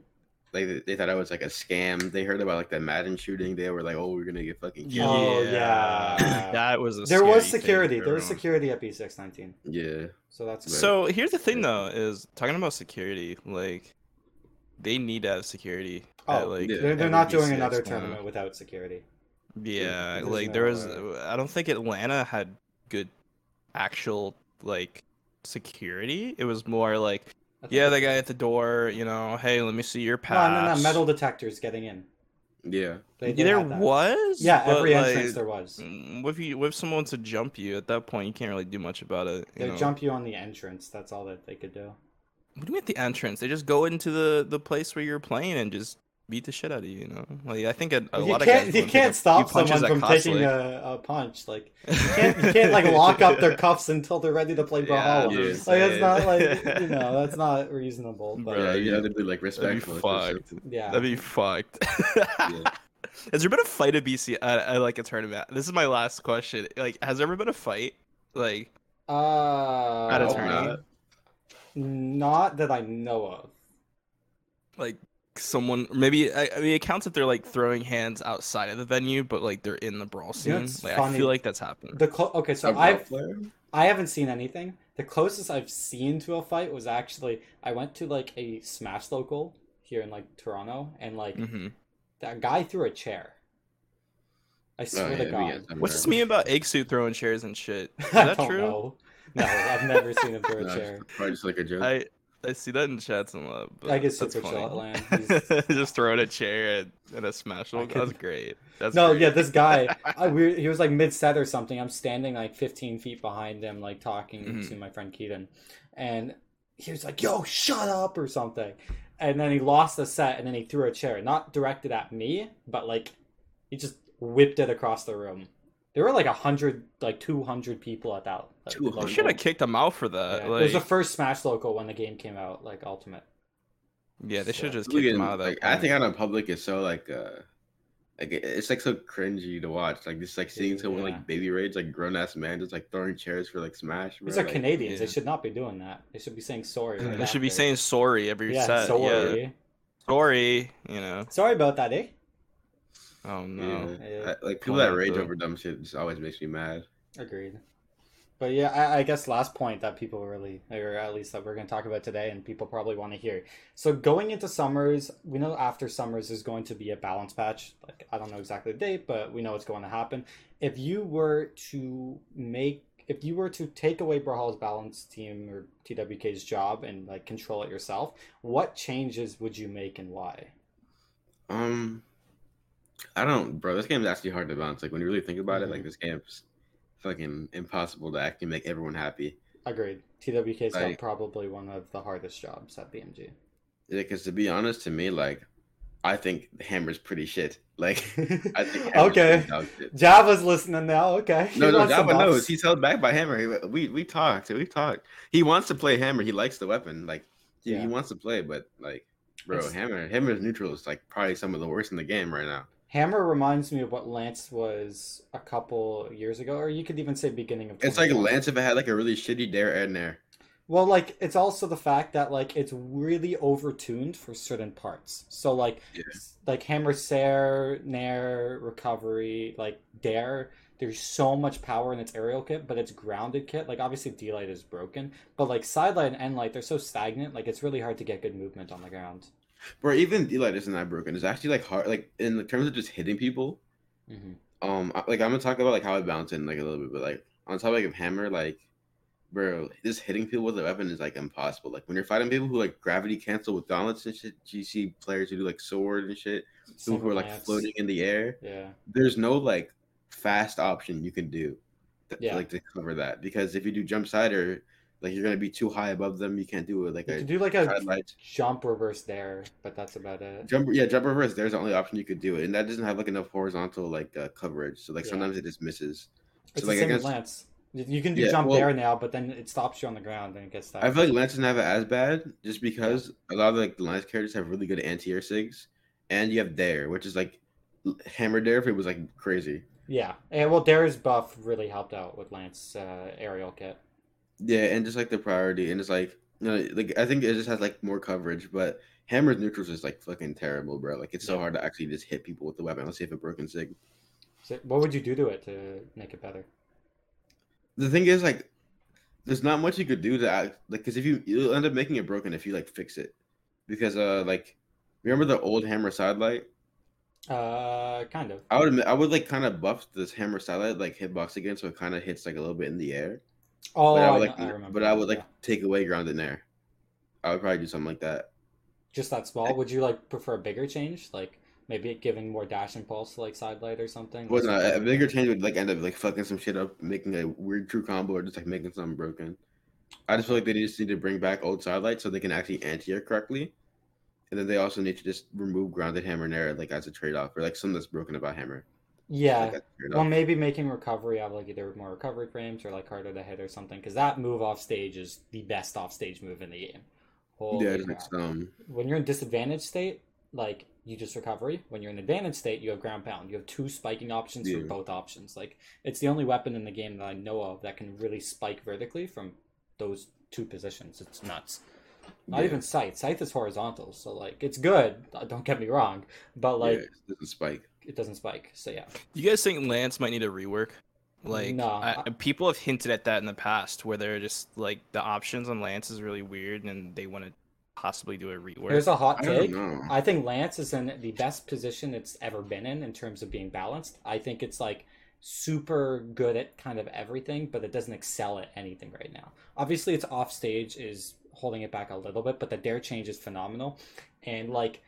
Like they, they thought I was like a scam. They heard about like the Madden shooting. They were like, "Oh, we're gonna get fucking killed." Oh, yeah. that was a There was scary thing security. for There was security at B six nineteen. Yeah, So that's good. So here's the thing, though, is talking about security. Like, they need to have security. Oh, at, like, yeah. they're, they're every not doing another now. tournament without security. Yeah, There's like no there was. way. I don't think Atlanta had good, actual like security. It was more like, I think yeah, the it's- guy at the door. You know, hey, let me see your pass. no, no. Metal detectors getting in. yeah. They, they there was. Yeah, every like, entrance there was. mm, What if you what if someone to jump you at that point? You can't really do much about it. They know? jump you on the entrance. That's all that they could do. What do you mean at the entrance? They just go into the the place where you're playing and just beat the shit out of you. You know, like I think a, a lot of can't guys you wouldn't take can't stop few someone from taking a, a punch. Like you can't you can't like lock up their cuffs until they're ready to play Yeah, Brawlhalla. Yeah. Like just that's not like you know that's not reasonable. But yeah, you you- have to be like that'd be fucked. yeah, That'd be fucked. Yeah. Has there been a fight at BC at, at like a tournament? This is my last question. Like, has there ever been a fight? Like, uh, At a hope tournament? not. not that I know of. like someone maybe I, I mean it counts if they're like throwing hands outside of the venue, but like they're in the brawl You know, scene. it's like I funny. feel like that's happened. The clo- okay, so I've I haven't seen anything. The closest I've seen to a fight was actually I went to like a Smash local here in like Toronto, and like hmm that guy threw a chair. I swear Oh, to God. we What's there. this meme about Egg Soup throwing chairs and shit? Is I that don't true? know. No, I've never seen him throw a No, chair. it's Probably just like a joke. I I see that in chats a lot. But I guess that's Super funny. Outland, Just throwing a chair and, and a smash could- That's great. That's No, great. yeah, this guy, I, we, he was like mid set or something. I'm standing like 15 feet behind him, like talking Mhm. to my friend Keaton, and he was like, "Yo, shut up" or something. And then he lost the set, and then he threw a chair, not directed at me, but like he just whipped it across the room. There were like a hundred, like 200 people at that. Like, 200? I should have kicked him out for that. Yeah, Like, It was the first Smash local when the game came out, like Ultimate. yeah, they should have so- just kicked him Again, out of that. like, I think out in public is so like uh like it's like so cringy to watch. Like just like seeing someone Yeah. like baby rage, like grown ass man just like throwing chairs for like Smash. These are like, Canadians. They should not be doing that. They should be saying sorry. right they should be saying sorry every yeah, set. sorry. Yeah, sorry. You know. Sorry about that, eh? Oh Yeah. no. Yeah. I- like people that rage over dumb shit just always makes me mad. Agreed. But yeah, I, I guess last point that people really, or at least that we're going to talk about today, and people probably want to hear. So going into summers, we know after summers is going to be a balance patch. Like I don't know exactly the date, but we know it's going to happen. If you were to make, if you were to take away Brawlhalla's balance team or TWK's job and like control it yourself, what changes would you make and why? Um, I don't, bro. This game is actually hard to balance. Like when you really think about it, like Mhm. this game's fucking impossible to actually make everyone happy. Agreed. TWK's got probably one of the hardest jobs at BMG. Yeah, because to be honest, to me, like I think hammer's pretty shit. Like I think okay. pretty dog shit. Java's listening now. Okay. No, no, Java knows. He's held back by Hammer. We we talked. We talked. He wants to play Hammer. He likes the weapon. Like he, Yeah. he wants to play, but like, bro, It's- Hammer Hammer's neutral is like probably some of the worst in the game right now. Hammer reminds me of what Lance was a couple years ago, or you could even say beginning of. It's like Lance if it had like a really shitty dare and nair. Well, like it's also the fact that like it's really overtuned for certain parts. So like, Yeah. like Hammer Sair, Nair, Recovery, like Dare. There's so much power in its aerial kit, but its grounded kit, like obviously D light is broken, but like side light and end light, they're so stagnant. Like it's really hard to get good movement on the ground. Bro, even D-Light isn't that broken. It's actually like hard. Like in the terms of just hitting people. hmm Um, like I'm gonna talk about like how I bounce in like a little bit, but like on topic of a Hammer, like. Bro, just hitting people with a weapon is like impossible. Like when you're fighting people who like gravity cancel with gauntlets and shit, GC players who do like sword and shit, people who are like floating in the air. Yeah. there's no like fast option you can do to, Yeah. like to cover that because if you do jump side or like you're gonna be too high above them you can't do it like You a could do like a jump reverse there, but that's about it. jump yeah jump reverse there's the only option you could do it and that doesn't have like enough horizontal like uh, coverage so like Yeah. sometimes it just misses It's so the like I same with guess Lance. You- can do Yeah, jump well- there now, but then it stops you on the ground and it gets stuck. I feel like Lance doesn't have it as bad just because a lot of like the Lance characters have really good anti-air sigs and you have Dare which is like hammer Dare if it was like crazy Yeah, and well, Dare's buff really helped out with Lance uh, aerial kit. Yeah, and just like the priority, and it's like you know, like I think it just has like more coverage, but Hammer's neutrals is like fucking terrible, bro. Like it's so hard to actually just hit people with the weapon. Let's see if a broken sig. So what would you do to it to make it better? The thing is, like, there's not much you could do to act like because if you you'll end up making it broken if you like fix it, because uh like remember the old Hammer sidelight? Uh, kind of. I would admit, I would like kind of buff this Hammer sidelight like hitbox again, so it kind of hits like a little bit in the air. Oh, but I I, would know- like, I remember. but I would like yeah. take away ground in there. I would probably do something like that. just that small. Would you like prefer a bigger change, like maybe giving more dash impulse to like side light or something? Well, no, a bigger change would like end up like fucking some shit up, making a weird true combo, or just like making something broken. I just feel like they just need to bring back old sidelight so they can actually anti-air correctly. and then they also need to just remove grounded hammer nair like as a trade off or like something that's broken about hammer. Yeah. Like, as a trade-off. Well, maybe making recovery have like either more recovery frames or like harder to hit or something, because that move off stage is the best off stage move in the game. Holy yeah, it's crap. like some. When you're in disadvantaged state, like you just recovery. When you're in advantage state, you have ground pound. You have two spiking options for both options. Like it's the only weapon in the game that I know of that can really spike vertically from those two positions. It's nuts. Not yeah, even sight. Scythe is horizontal, so like it's good. Don't get me wrong, but like yeah, it doesn't spike. It doesn't spike. So yeah, You guys think Lance might need a rework? Like, No, I, I- people have hinted at that in the past, where they're just like the options on Lance is really weird, and they want to possibly do a rework. There's a hot take. know. I think Lance is in the best position it's ever been in in terms of being balanced. I think it's like super good at kind of everything, but it doesn't excel at anything right now. Obviously, its off stage is holding it back a little bit, but the dare change is phenomenal. And like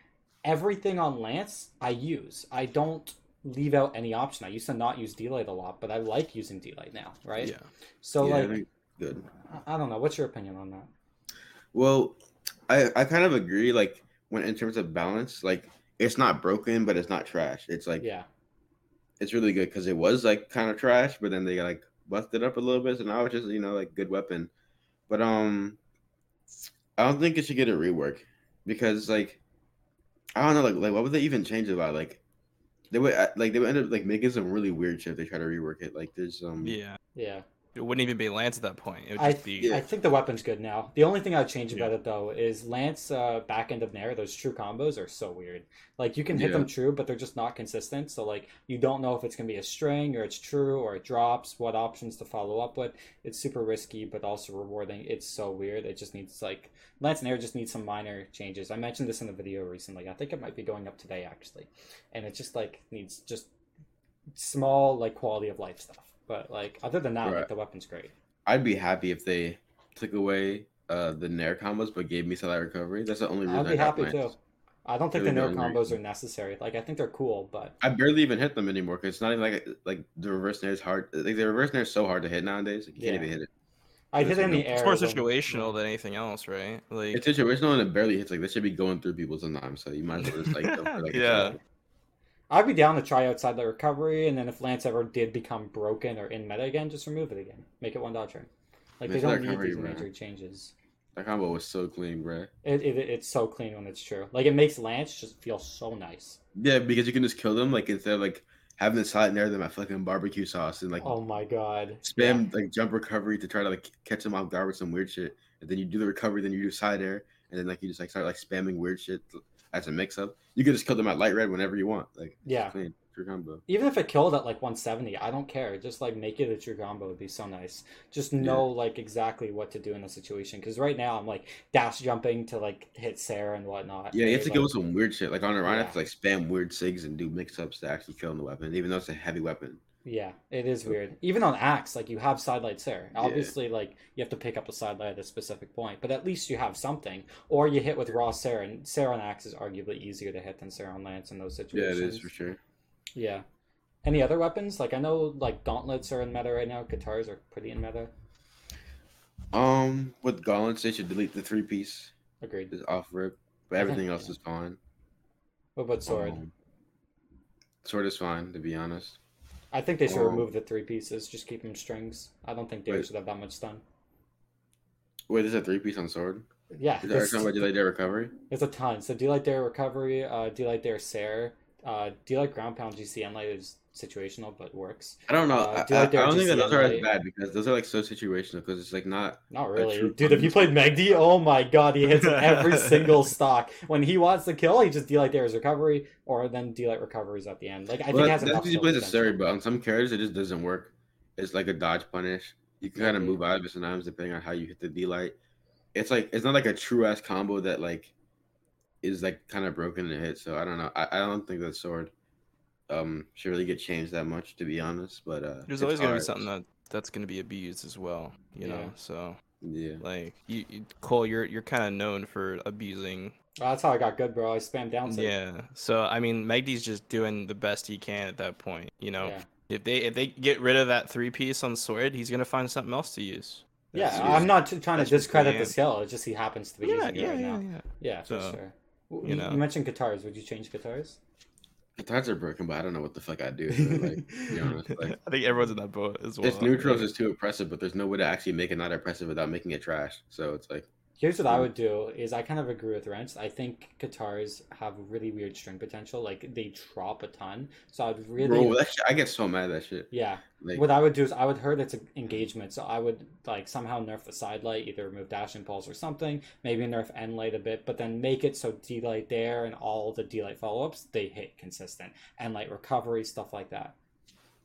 everything on Lance, I use. I don't leave out any option. I used to not use D-Light a lot, but I like using D-Light now, right? yeah. So yeah, like, good. I- I don't know. What's your opinion on that? Well, I I kind of agree. Like when in terms of balance, like it's not broken, but it's not trash. It's like Yeah, it's really good because it was like kind of trash, but then they like busted up a little bit, so now it's just you know like good weapon. But um, I don't think it should get a rework because like I don't know like like what would they even change about like they would uh, like they would end up like making some really weird shit if they try to rework it. Like there's um Yeah. yeah. It wouldn't even be Lance at that point. It would I, just be. Yeah. I think the weapon's good now. The only thing I'd change Yeah. about it though is Lance uh, back end of Nair. Those true combos are so weird. Like you can hit Yeah. them true, but they're just not consistent. So like you don't know if it's gonna be a string or it's true or it drops. What options to follow up with? It's super risky, but also rewarding. It's so weird. It just needs like Lance Nair just needs some minor changes. I mentioned this in the video recently. I think it might be going up today actually, and it just like needs just small like quality of life stuff. But like other than that, like the weapon's great. I'd be happy if they took away uh the Nair combos but gave me Sidelight Recovery. That's the only reason I'd I be got happy Lance. too. I don't think Really the nair combos reason. are necessary. Like I think they're cool, but I barely even hit them anymore because it's not even like like the reverse nair is hard. Like the reverse nair is so hard to hit nowadays. Like, you Yeah. can't even hit it. I hit it in the It's air. It's more when- situational than anything else, right? Like, It's situational and it barely hits. Like this should be going through people sometimes. So you might as well just like like Yeah. I'd be down to try outside the recovery, and then if Lance ever did become broken or in meta again, just remove it again. Make it one dot turn. Like they Outside don't need these bro. major changes. That combo was so clean, bro. It, it it's so clean when it's true. Like it makes Lance just feel so nice. Yeah, because you can just kill them like instead of like having the silent nair them at fucking barbecue sauce and like Oh my god. spam like jump recovery to try to like catch them off guard with some weird shit. And then you do the recovery, then you do side air, and then like you just like start like spamming weird shit as a mix up. You can just kill them at light red whenever you want. Like Yeah. clean, true combo. Even if it killed at like 170, I don't care. Just like make it a true combo would be so nice. Just know like exactly what to do in a situation. Because right now I'm like dash jumping to like hit Sair and whatnot. Yeah, you have to Like, go with some weird shit. Like on a run, I have to like spam weird sigs and do mix ups to actually kill the weapon, even though it's a heavy weapon. Yeah, it is weird. Even on axe, like you have sidelight Sair. Yeah. Obviously, like you have to pick up a sidelight at a specific point, but at least you have something. Or you hit with raw Sair, and Sair on axe is arguably easier to hit than Sair on lance in those situations. Yeah, it is for sure. Yeah. Any other weapons? Like I know, like gauntlets are in meta right now. Guitars are pretty in meta. Um, with gauntlets, they should delete the three piece. Agreed. Just off rip, but think- everything else yeah. is fine. What about sword? Um, sword is fine, to be honest. I think they should um, remove the three pieces. Just keep them strings. I don't think they Wait. should have that much stun. Wait, is a three piece on sword. Yeah, Is that there's, talking about delay their recovery? there's a ton. So D-Light Dair Recovery, uh, D-Light Dair Sair, uh, D-Light Ground Pound GCN Light is situational but works. I don't know. Uh, I, do I, like I, don't think that those are as bad because those are like so situational because it's like not. Not really. Dude, if you played Megdi, oh my god, he hits every single stock. When he wants to kill, he just D-Light Dairs Recovery, or then D-Light Recoveries at the end. Like, I well, think it has that's because he plays a. Surrey, but on some characters it just doesn't work. It's like a dodge punish. You can kind of move out of it sometimes depending on how you hit the D light. It's like it's not like a true ass combo that like is like kind of broken to hit. So I don't know. I, I don't think that sword um should really get changed that much to be honest. But uh there's always gonna be something that that's gonna be abused as well. You Yeah. know, so Yeah. like you, you Cole, you're you're kind of known for abusing. Oh, that's how I got good, bro. I spam down to Yeah. So I mean, Magdi's just doing the best he can at that point. You know, Yeah. if they if they get rid of that three piece on sword, he's gonna find something else to use. Yeah, That's I'm not t- trying to that's just discredit the the skill. It's just he happens to be Yeah, using it yeah, right yeah, now. yeah. Yeah, for So- sure. You, You know. you mentioned guitars. Would you change guitars? Guitars are broken, but I don't know what the fuck I do. So, like, to be honest, like, I think everyone's in that boat as well. its neutrals is too oppressive, but there's no way to actually make it not oppressive without making it trash. So it's like, Here's what I Hmm. would do: is I kind of agree with Wrench. I think guitars have really weird string potential. Like they drop a ton. So I'd really, bro, that shit, I get so mad at that shit. yeah. Like, What I would do is I would hurt its engagement. So I would like somehow nerf the side light, either remove dash impulse or something. Maybe nerf end light a bit, but then make it so D light there and all the D light follow ups they hit consistent and like recovery stuff like that.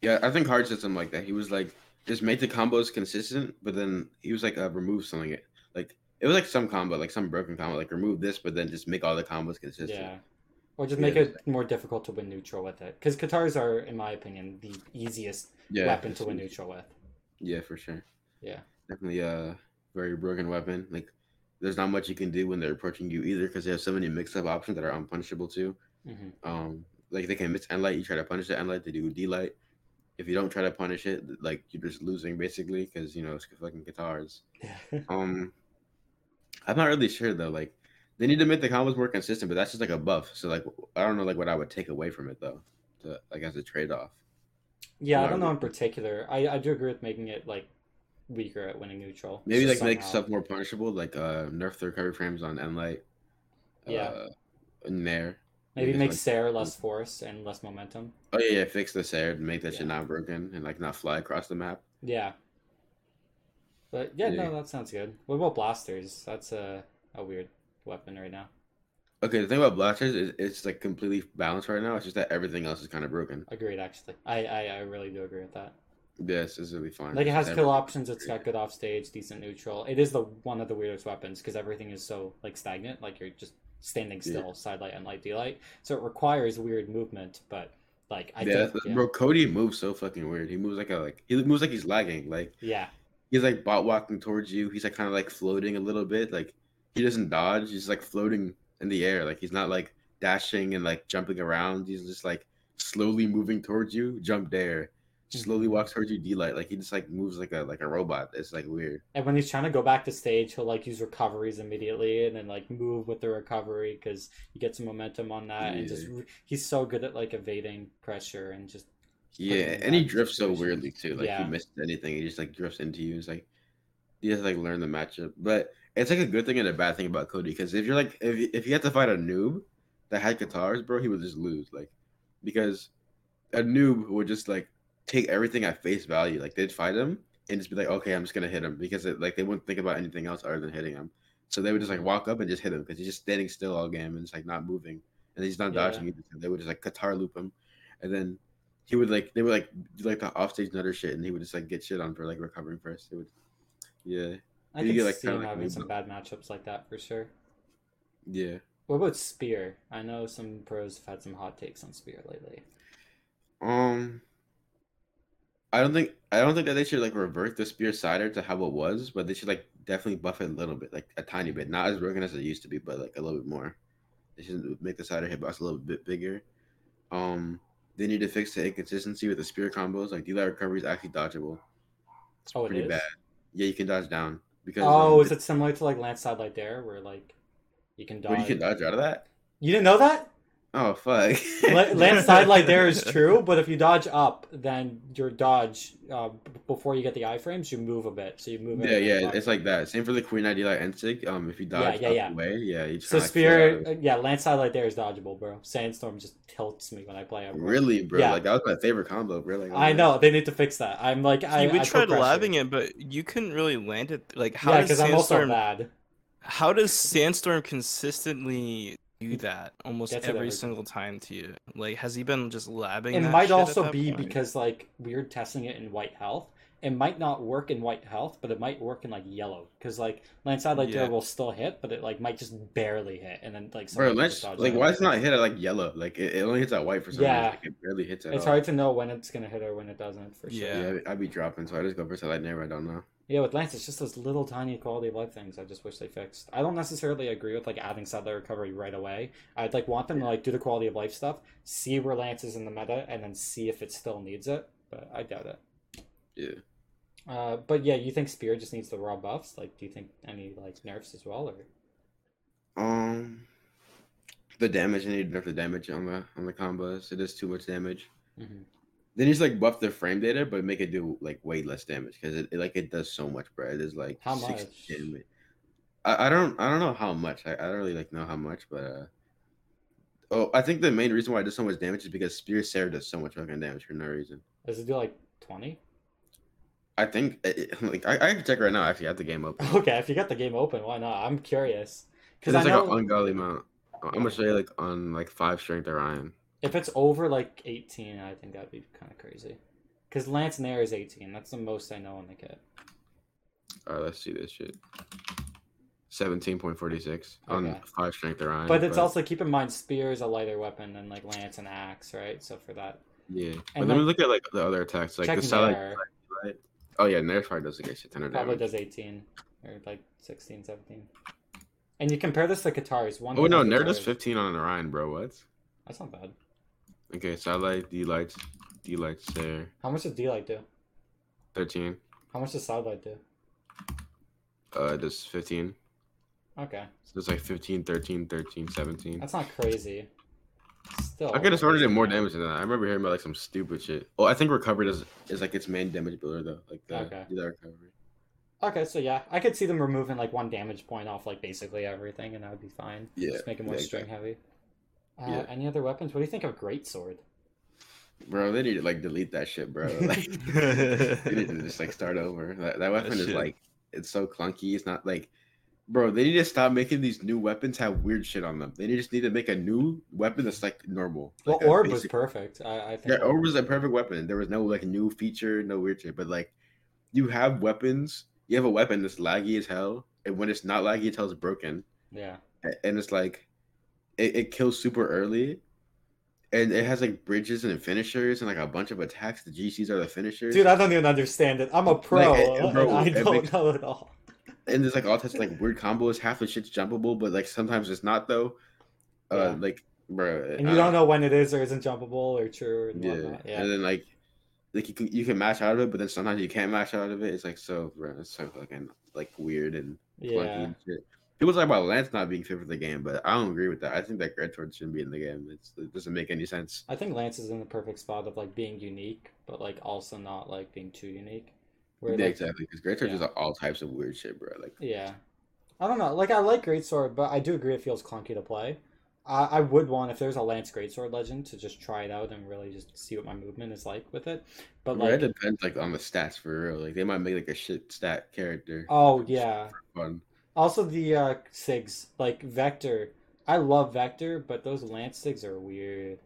yeah, I think hard system like that. He was like, just make the combos consistent, but then he was like, uh, remove something. Like it was like some combo, like some broken combo, like remove this, but then just make all the combos consistent. Yeah. Or just make that's it more difficult to win neutral with it. Because guitars are, in my opinion, the easiest Yeah, weapon to win neutral with. Yeah, for sure. Yeah. Definitely a very broken weapon. Like, there's not much you can do when they're approaching you either because they have so many mix-up options that are unpunishable too. hmm Um, like they can miss end light. You try to punish the end light, they do D light. If you don't try to punish it, like you're just losing basically because you know it's fucking guitars. Um, I'm not really sure though. Like, they need to make the combos more consistent, but that's just like a buff. So like, I don't know like what I would take away from it though, to like as a trade off. yeah, I don't know in particular. I, I do agree with making it like weaker at winning neutral. Maybe like Just make stuff more punishable, like uh nerf the recovery frames on end light. Yeah. Uh, Nair. Maybe just make like- Sair less force and less momentum. Oh yeah, yeah, fix the Sair and make that Yeah. shit not broken and like not fly across the map. Yeah. But yeah, Yeah. no, that sounds good. What about blasters? That's a, a weird weapon right now. Okay, the thing about blasters is it's like completely balanced right now. It's just that everything else is kind of broken. Agreed, actually. I, I, I really do agree with that. Yes, it's really fine. Like it has kill options. It's got good off stage, decent neutral. It is the one of the weirdest weapons because everything is so like stagnant. Like you're just standing Yeah. still, side light and light D light. So it requires weird movement. But like I yeah, think, yeah, bro, Cody moves so fucking weird. He moves like a like he moves like he's lagging. Like yeah, he's like bot walking towards you. He's like kind of like floating a little bit. Like he doesn't dodge. He's like floating in the air. Like he's not like dashing and like jumping around. He's just like slowly moving towards you. Jump there. Just slowly Mhm. walks towards you. D light. Like he just like moves like a like a robot. It's like weird. And when he's trying to go back to stage, he'll like use recoveries immediately and then like move with the recovery because you get some momentum on that. And just he's so good at like evading pressure and just Yeah, and he drifts so weirdly too. Like Yeah. he misses anything, he just like drifts into you. It's like he has to like learn the matchup. But it's like a good thing and a bad thing about Cody because if you're like if if you had to fight a noob that had guitars, bro, he would just lose. Like because a noob would just like take everything at face value. Like they'd fight him and just be like, okay, I'm just gonna hit him because it, like they wouldn't think about anything else other than hitting him. So they would just like walk up and just hit him because he's just standing still all game and it's like not moving and he's not Yeah. dodging either. So they would just like guitar loop him, and then he would like they would like do like the offstage nutter shit, and he would just like get shit on for like recovering first. It would, yeah, I You can get, like, see him like having some bad matchups like that for sure. yeah. What about Spear? I know some pros have had some hot takes on Spear lately. Um, I don't think I don't think that they should like revert the spear cider to how it was, but they should like definitely buff it a little bit, like a tiny bit, not as broken as it used to be, but like a little bit more. They should make the cider hitbox a little bit bigger. Um, they need to fix the inconsistency with the spear combos. Like D-Light recovery is actually dodgeable. It's Oh, pretty is? bad. Yeah, you can dodge down because Oh, um, is it similar to like Lance Side Light Dair where like you can dodge? Wait, you can dodge out of that? You didn't know that? Oh fuck! La- Lance Side Light Dair is true, but if you dodge up, then your dodge uh, before you get the iframes, you move a bit. So you move. Yeah, yeah, dodge. it's like that. Same for the Queen ID like Ensig. Um, if you dodge yeah, up yeah. away, yeah, you just So kinda, like, float Spear, uh, yeah, Lance Side Light Dair is dodgeable, bro. Sandstorm just tilts me when I play it. Really, bro? Yeah. Like that was my favorite combo, bro. Like, I know they need to fix that. I'm like, I, See, we I tried labbing it, but you couldn't really land it. Like, how yeah, does because I'm also Sandstorm? bad. How does Sandstorm consistently do mm. that almost Gets every every- single time to you? Like, has he been just labbing? It that might shit at also that be point? because like we're testing it in white health. It might not work in white health, but it might work in like yellow. Because like Lance Side Light Yeah. will still hit, but it like might just barely hit, and then like bro, someone let's just dodge like why it's not hit at like yellow? Like it, it only hits at white for some Yeah. reason. Like, it barely hits at It's all. hard to know when it's gonna hit or when it doesn't for sure. Yeah. Yeah, I'd be dropping, so I just go for Light Never. I don't know. Yeah, with Lance, it's just those little tiny quality of life things. I just wish they fixed. I don't necessarily agree with like adding sidelight recovery right away. I'd like want them to like do the quality of life stuff, see where Lance is in the meta, and then see if it still needs it. But I doubt it. Yeah. Uh, but yeah, you think Spear just needs the raw buffs? Like, do you think any like nerfs as well, or Um, The damage, they need to nerf the damage on the on the combos. It is too much damage. Mhm. They just like buff the frame data, but make it do like way less damage because it, it like it does so much, bro. It is like How 60 much? damage. I, I don't I don't know how much. I, I don't really like know how much, but uh oh I think the main reason why it does so much damage is because Spear Sair does so much fucking damage for no reason. Does it do like twenty? I think it, it- like I, I can check right now. Actually, I have the game open. Okay, if you got the game open, why not? I'm curious because It's I like know an ungodly amount. I'm gonna show you like on like five strength Orion. If it's over like 18, I think that'd be kind of crazy. Because Lance Nair is 18. That's the most I know on the kit. All right, let's see this shit. Seventeen point forty six on Okay. five strength Orion. But it's also keep in mind spear is a lighter weapon than like lance and axe, right? So for that, yeah. But and let me then- we look at like the other attacks, like the. Nair Right? Oh yeah, Nair probably does like a shit ton of probably damage. does 18 or like 16, 17. And you compare this to Katars. One. Oh no, Nair does fifteen on an Orion, bro. What? That's not bad. Okay, satellite, D lights, D lights there, How much does D light do? thirteen. How much does side light do? Uh, does fifteen. Okay, So it's like 15, 13, 13, 17. that's not crazy. Still, I could have sorted it more damage than that. I remember hearing about like some stupid shit. Oh, I think recovery does is like its main damage builder though. Like the Okay. do that recovery. Okay, so yeah, I could see them removing like one damage point off like basically everything, and that would be fine. Yeah, Just make it more yeah, string heavy. Uh, Yeah. Any other weapons? What do you think of Great Sword? Bro, they need to like delete that shit, bro. Like they need to just like start over. That, that weapon is like it's so clunky. It's not like bro, they need to stop making these new weapons have weird shit on them. They just need to make a new weapon that's like normal. Well, Like a Orb was perfect. I, I think. Yeah, Orb was a perfect weapon. There was no like new feature, no weird shit. But like, you have weapons. You have a weapon that's laggy as hell, and when it's not laggy, it tells it's broken. Yeah. And it's like, it, it kills super early, and it has like bridges and finishers and like a bunch of attacks. The GCs are the finishers. Dude, I don't even understand it. I'm a pro. Like, it- bro, and I don't makes- know it all. and there's like all types of like weird combos. Half the shit's jumpable, but like sometimes it's not though. Uh, like, bro, And you don't know when it is or isn't jumpable or true and Yeah. Yeah. and then like, like you can you can match out of it, but then sometimes you can't match out of it. It's like so, bro, it's so fucking like weird and Yeah. and shit. People talk about Lance not being fit for the game, but I don't agree with that. I think that Great Sword shouldn't be in the game. It's, it doesn't make any sense. I think Lance is in the perfect spot of like being unique, but like also not like being too unique. Where yeah, like, exactly. Because Great Sword yeah. is all types of weird shit, bro. Like, Yeah. I don't know. Like I like Great Sword, but I do agree it feels clunky to play. I, I would want if there's a Lance Greatsword Legend to just try it out and really just see what my movement is like with it. But like, it depends like on the stats for real. Like they might make like a shit stat character. oh yeah. Fun. Also the uh, Sigs like Vector. I love Vector, but those Lance Sigs are weird.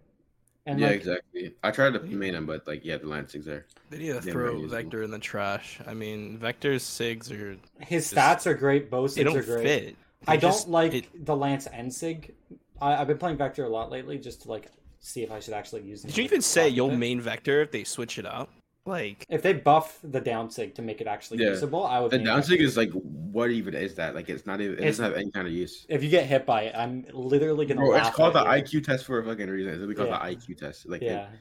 And yeah, like, exactly. I tried to main him, but like, yeah, the Lancing's there. They need to throw. Vector in the trash. I mean, Vector's SIGs are his just- stats are great. Both they Sigs don't are great. fit. I They don't like it- the Lance and Sig. I, I've been playing Vector a lot lately, just to like see if I should actually use them. Did you even say Rocket you'll main Vector if they switch it up? Like, If they buff the down sig to make it actually Yeah. usable, I would. The main down sig is like, what even is that? Like, it's not even. It It's- doesn't have any kind of use. If you get hit by it, I'm literally gonna. Bro, it's laugh called the you. IQ test for a fucking reason. It's literally called Yeah. the IQ test. Like, Yeah, it,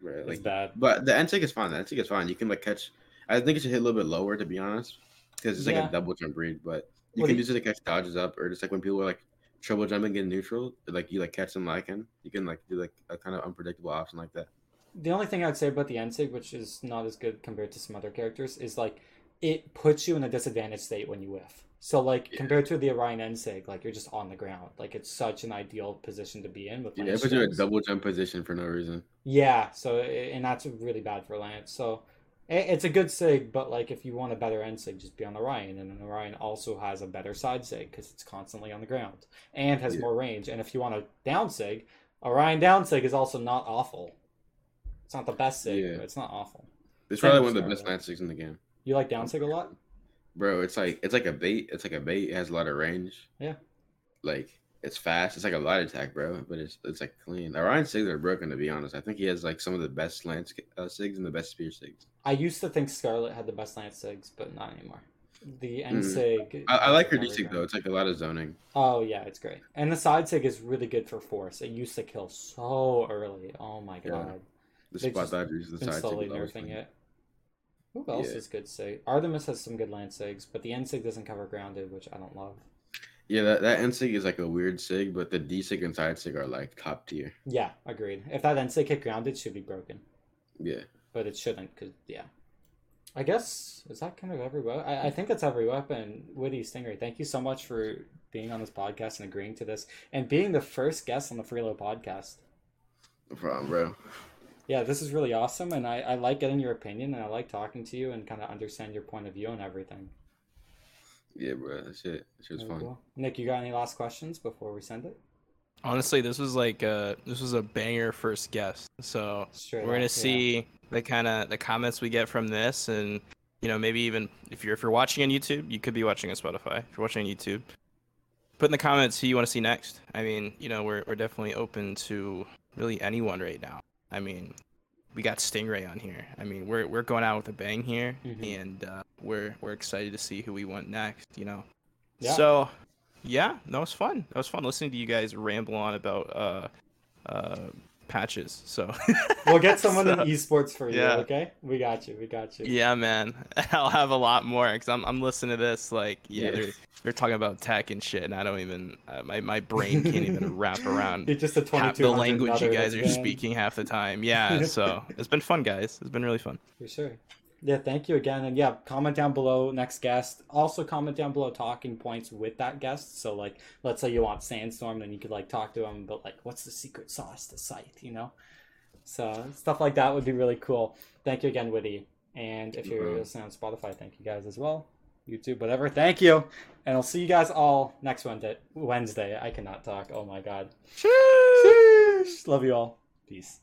bro, it's like, bad. but the N sig is fine. The N sig is fine. You can like catch. I think it should hit a little bit lower to be honest, because it's like Yeah. a double jump read. But you What can you- use it to catch dodges up, or just like when people are like triple jumping in neutral, like you like catch them lacking. You can like do like a kind of unpredictable option like that. The only thing I'd say about the Ensig, which is not as good compared to some other characters, is like it puts you in a disadvantaged state when you whiff. So like Yeah. compared to the Orion Ensig, like you're just on the ground. Like it's such an ideal position to be in with. Yeah, Lance it puts you in a double jump position for no reason. Yeah, so and that's really bad for Lance. So it's a good sig, but like if you want a better end sig, just be on the Orion, and then Orion also has a better side sig because it's constantly on the ground and has Yeah. more range. And if you want a down sig, Orion down sig is also not awful. It's not the best sig, Yeah. but it's not awful. It's probably one of the best Scarlet. sigs in the game. You like down sig a lot? Bro, it's like it's like a bait. It's like a bait. It has a lot of range. Yeah. Like it's fast. It's like a light attack, bro. But it's it's like clean. Orion Sigs are broken to be honest. I think he has like some of the best lance uh, Sigs and the best spear Sigs. I used to think Scarlet had the best Lance sigs, but not anymore. The end Mhm. sig. I, I like her D Sig though. It's like a lot of zoning. Oh yeah, it's great. And the side sig is really good for force. It used to kill so early. Oh my Yeah. The They spot dodgers, the side slowly Sig. nerfing it. Who else Yeah. is good sig? Artemis has some good land sigs, but the end sig doesn't cover grounded, which I don't love. Yeah, that, that N sig is like a weird sig, but the D sig and side sig are like top tier. Yeah, agreed. If that NSIG hit grounded, it should be broken, Yeah. but it shouldn't because yeah. I guess is that kind of every weapon. I, I think that's every weapon. Woody Sting Ray, thank you so much for being on this podcast and agreeing to this and being the first guest on the Freelo podcast. No problem, bro. Yeah, this is really awesome, and I, I like getting your opinion, and I like talking to you and kind of understand your point of view and everything. Yeah, bro. That shit. That shit was fun. cool. Nick, you got any last questions before we send it? Honestly, this was like uh this was a banger first guest. So Straight we're gonna up, yeah. see the kind of the comments we get from this, and you know maybe even if you're if you're watching on YouTube, you could be watching on Spotify. If you're watching on YouTube, put in the comments who you want to see next. I mean, you know, we're we're definitely open to really anyone right now. I mean, we got Sting Ray on here. I mean, we're we're going out with a bang here, Mhm. and uh, we're we're excited to see who we want next. You know. Yeah. So, yeah, that was fun. That was fun listening to you guys ramble on about uh, uh, patches. So We'll get someone So- in esports for you. yeah. Okay, we got you. We got you. Yeah, man, I'll have a lot more because I'm I'm listening to this like yeah, Yeah. they're they're talking about tech and shit, and I don't even uh, my my brain can't even wrap around You're just a half the language you guys are speaking half the time. Yeah, so it's been fun, guys. It's been really fun. For sure. Yeah, thank you again. And yeah, comment down below next guest. Also comment down below talking points with that guest. So like let's say you want Sandstorm, then you could like talk to him, but like what's the secret sauce to site, you know? So stuff like that would be really cool. Thank you again, Witty. And if you're Mhm. listening on Spotify, thank you guys as well. YouTube, whatever. Thank you. And I'll see you guys all next Wednesday. Wednesday. I cannot talk. Oh my god. Sheesh. Love you all. Peace.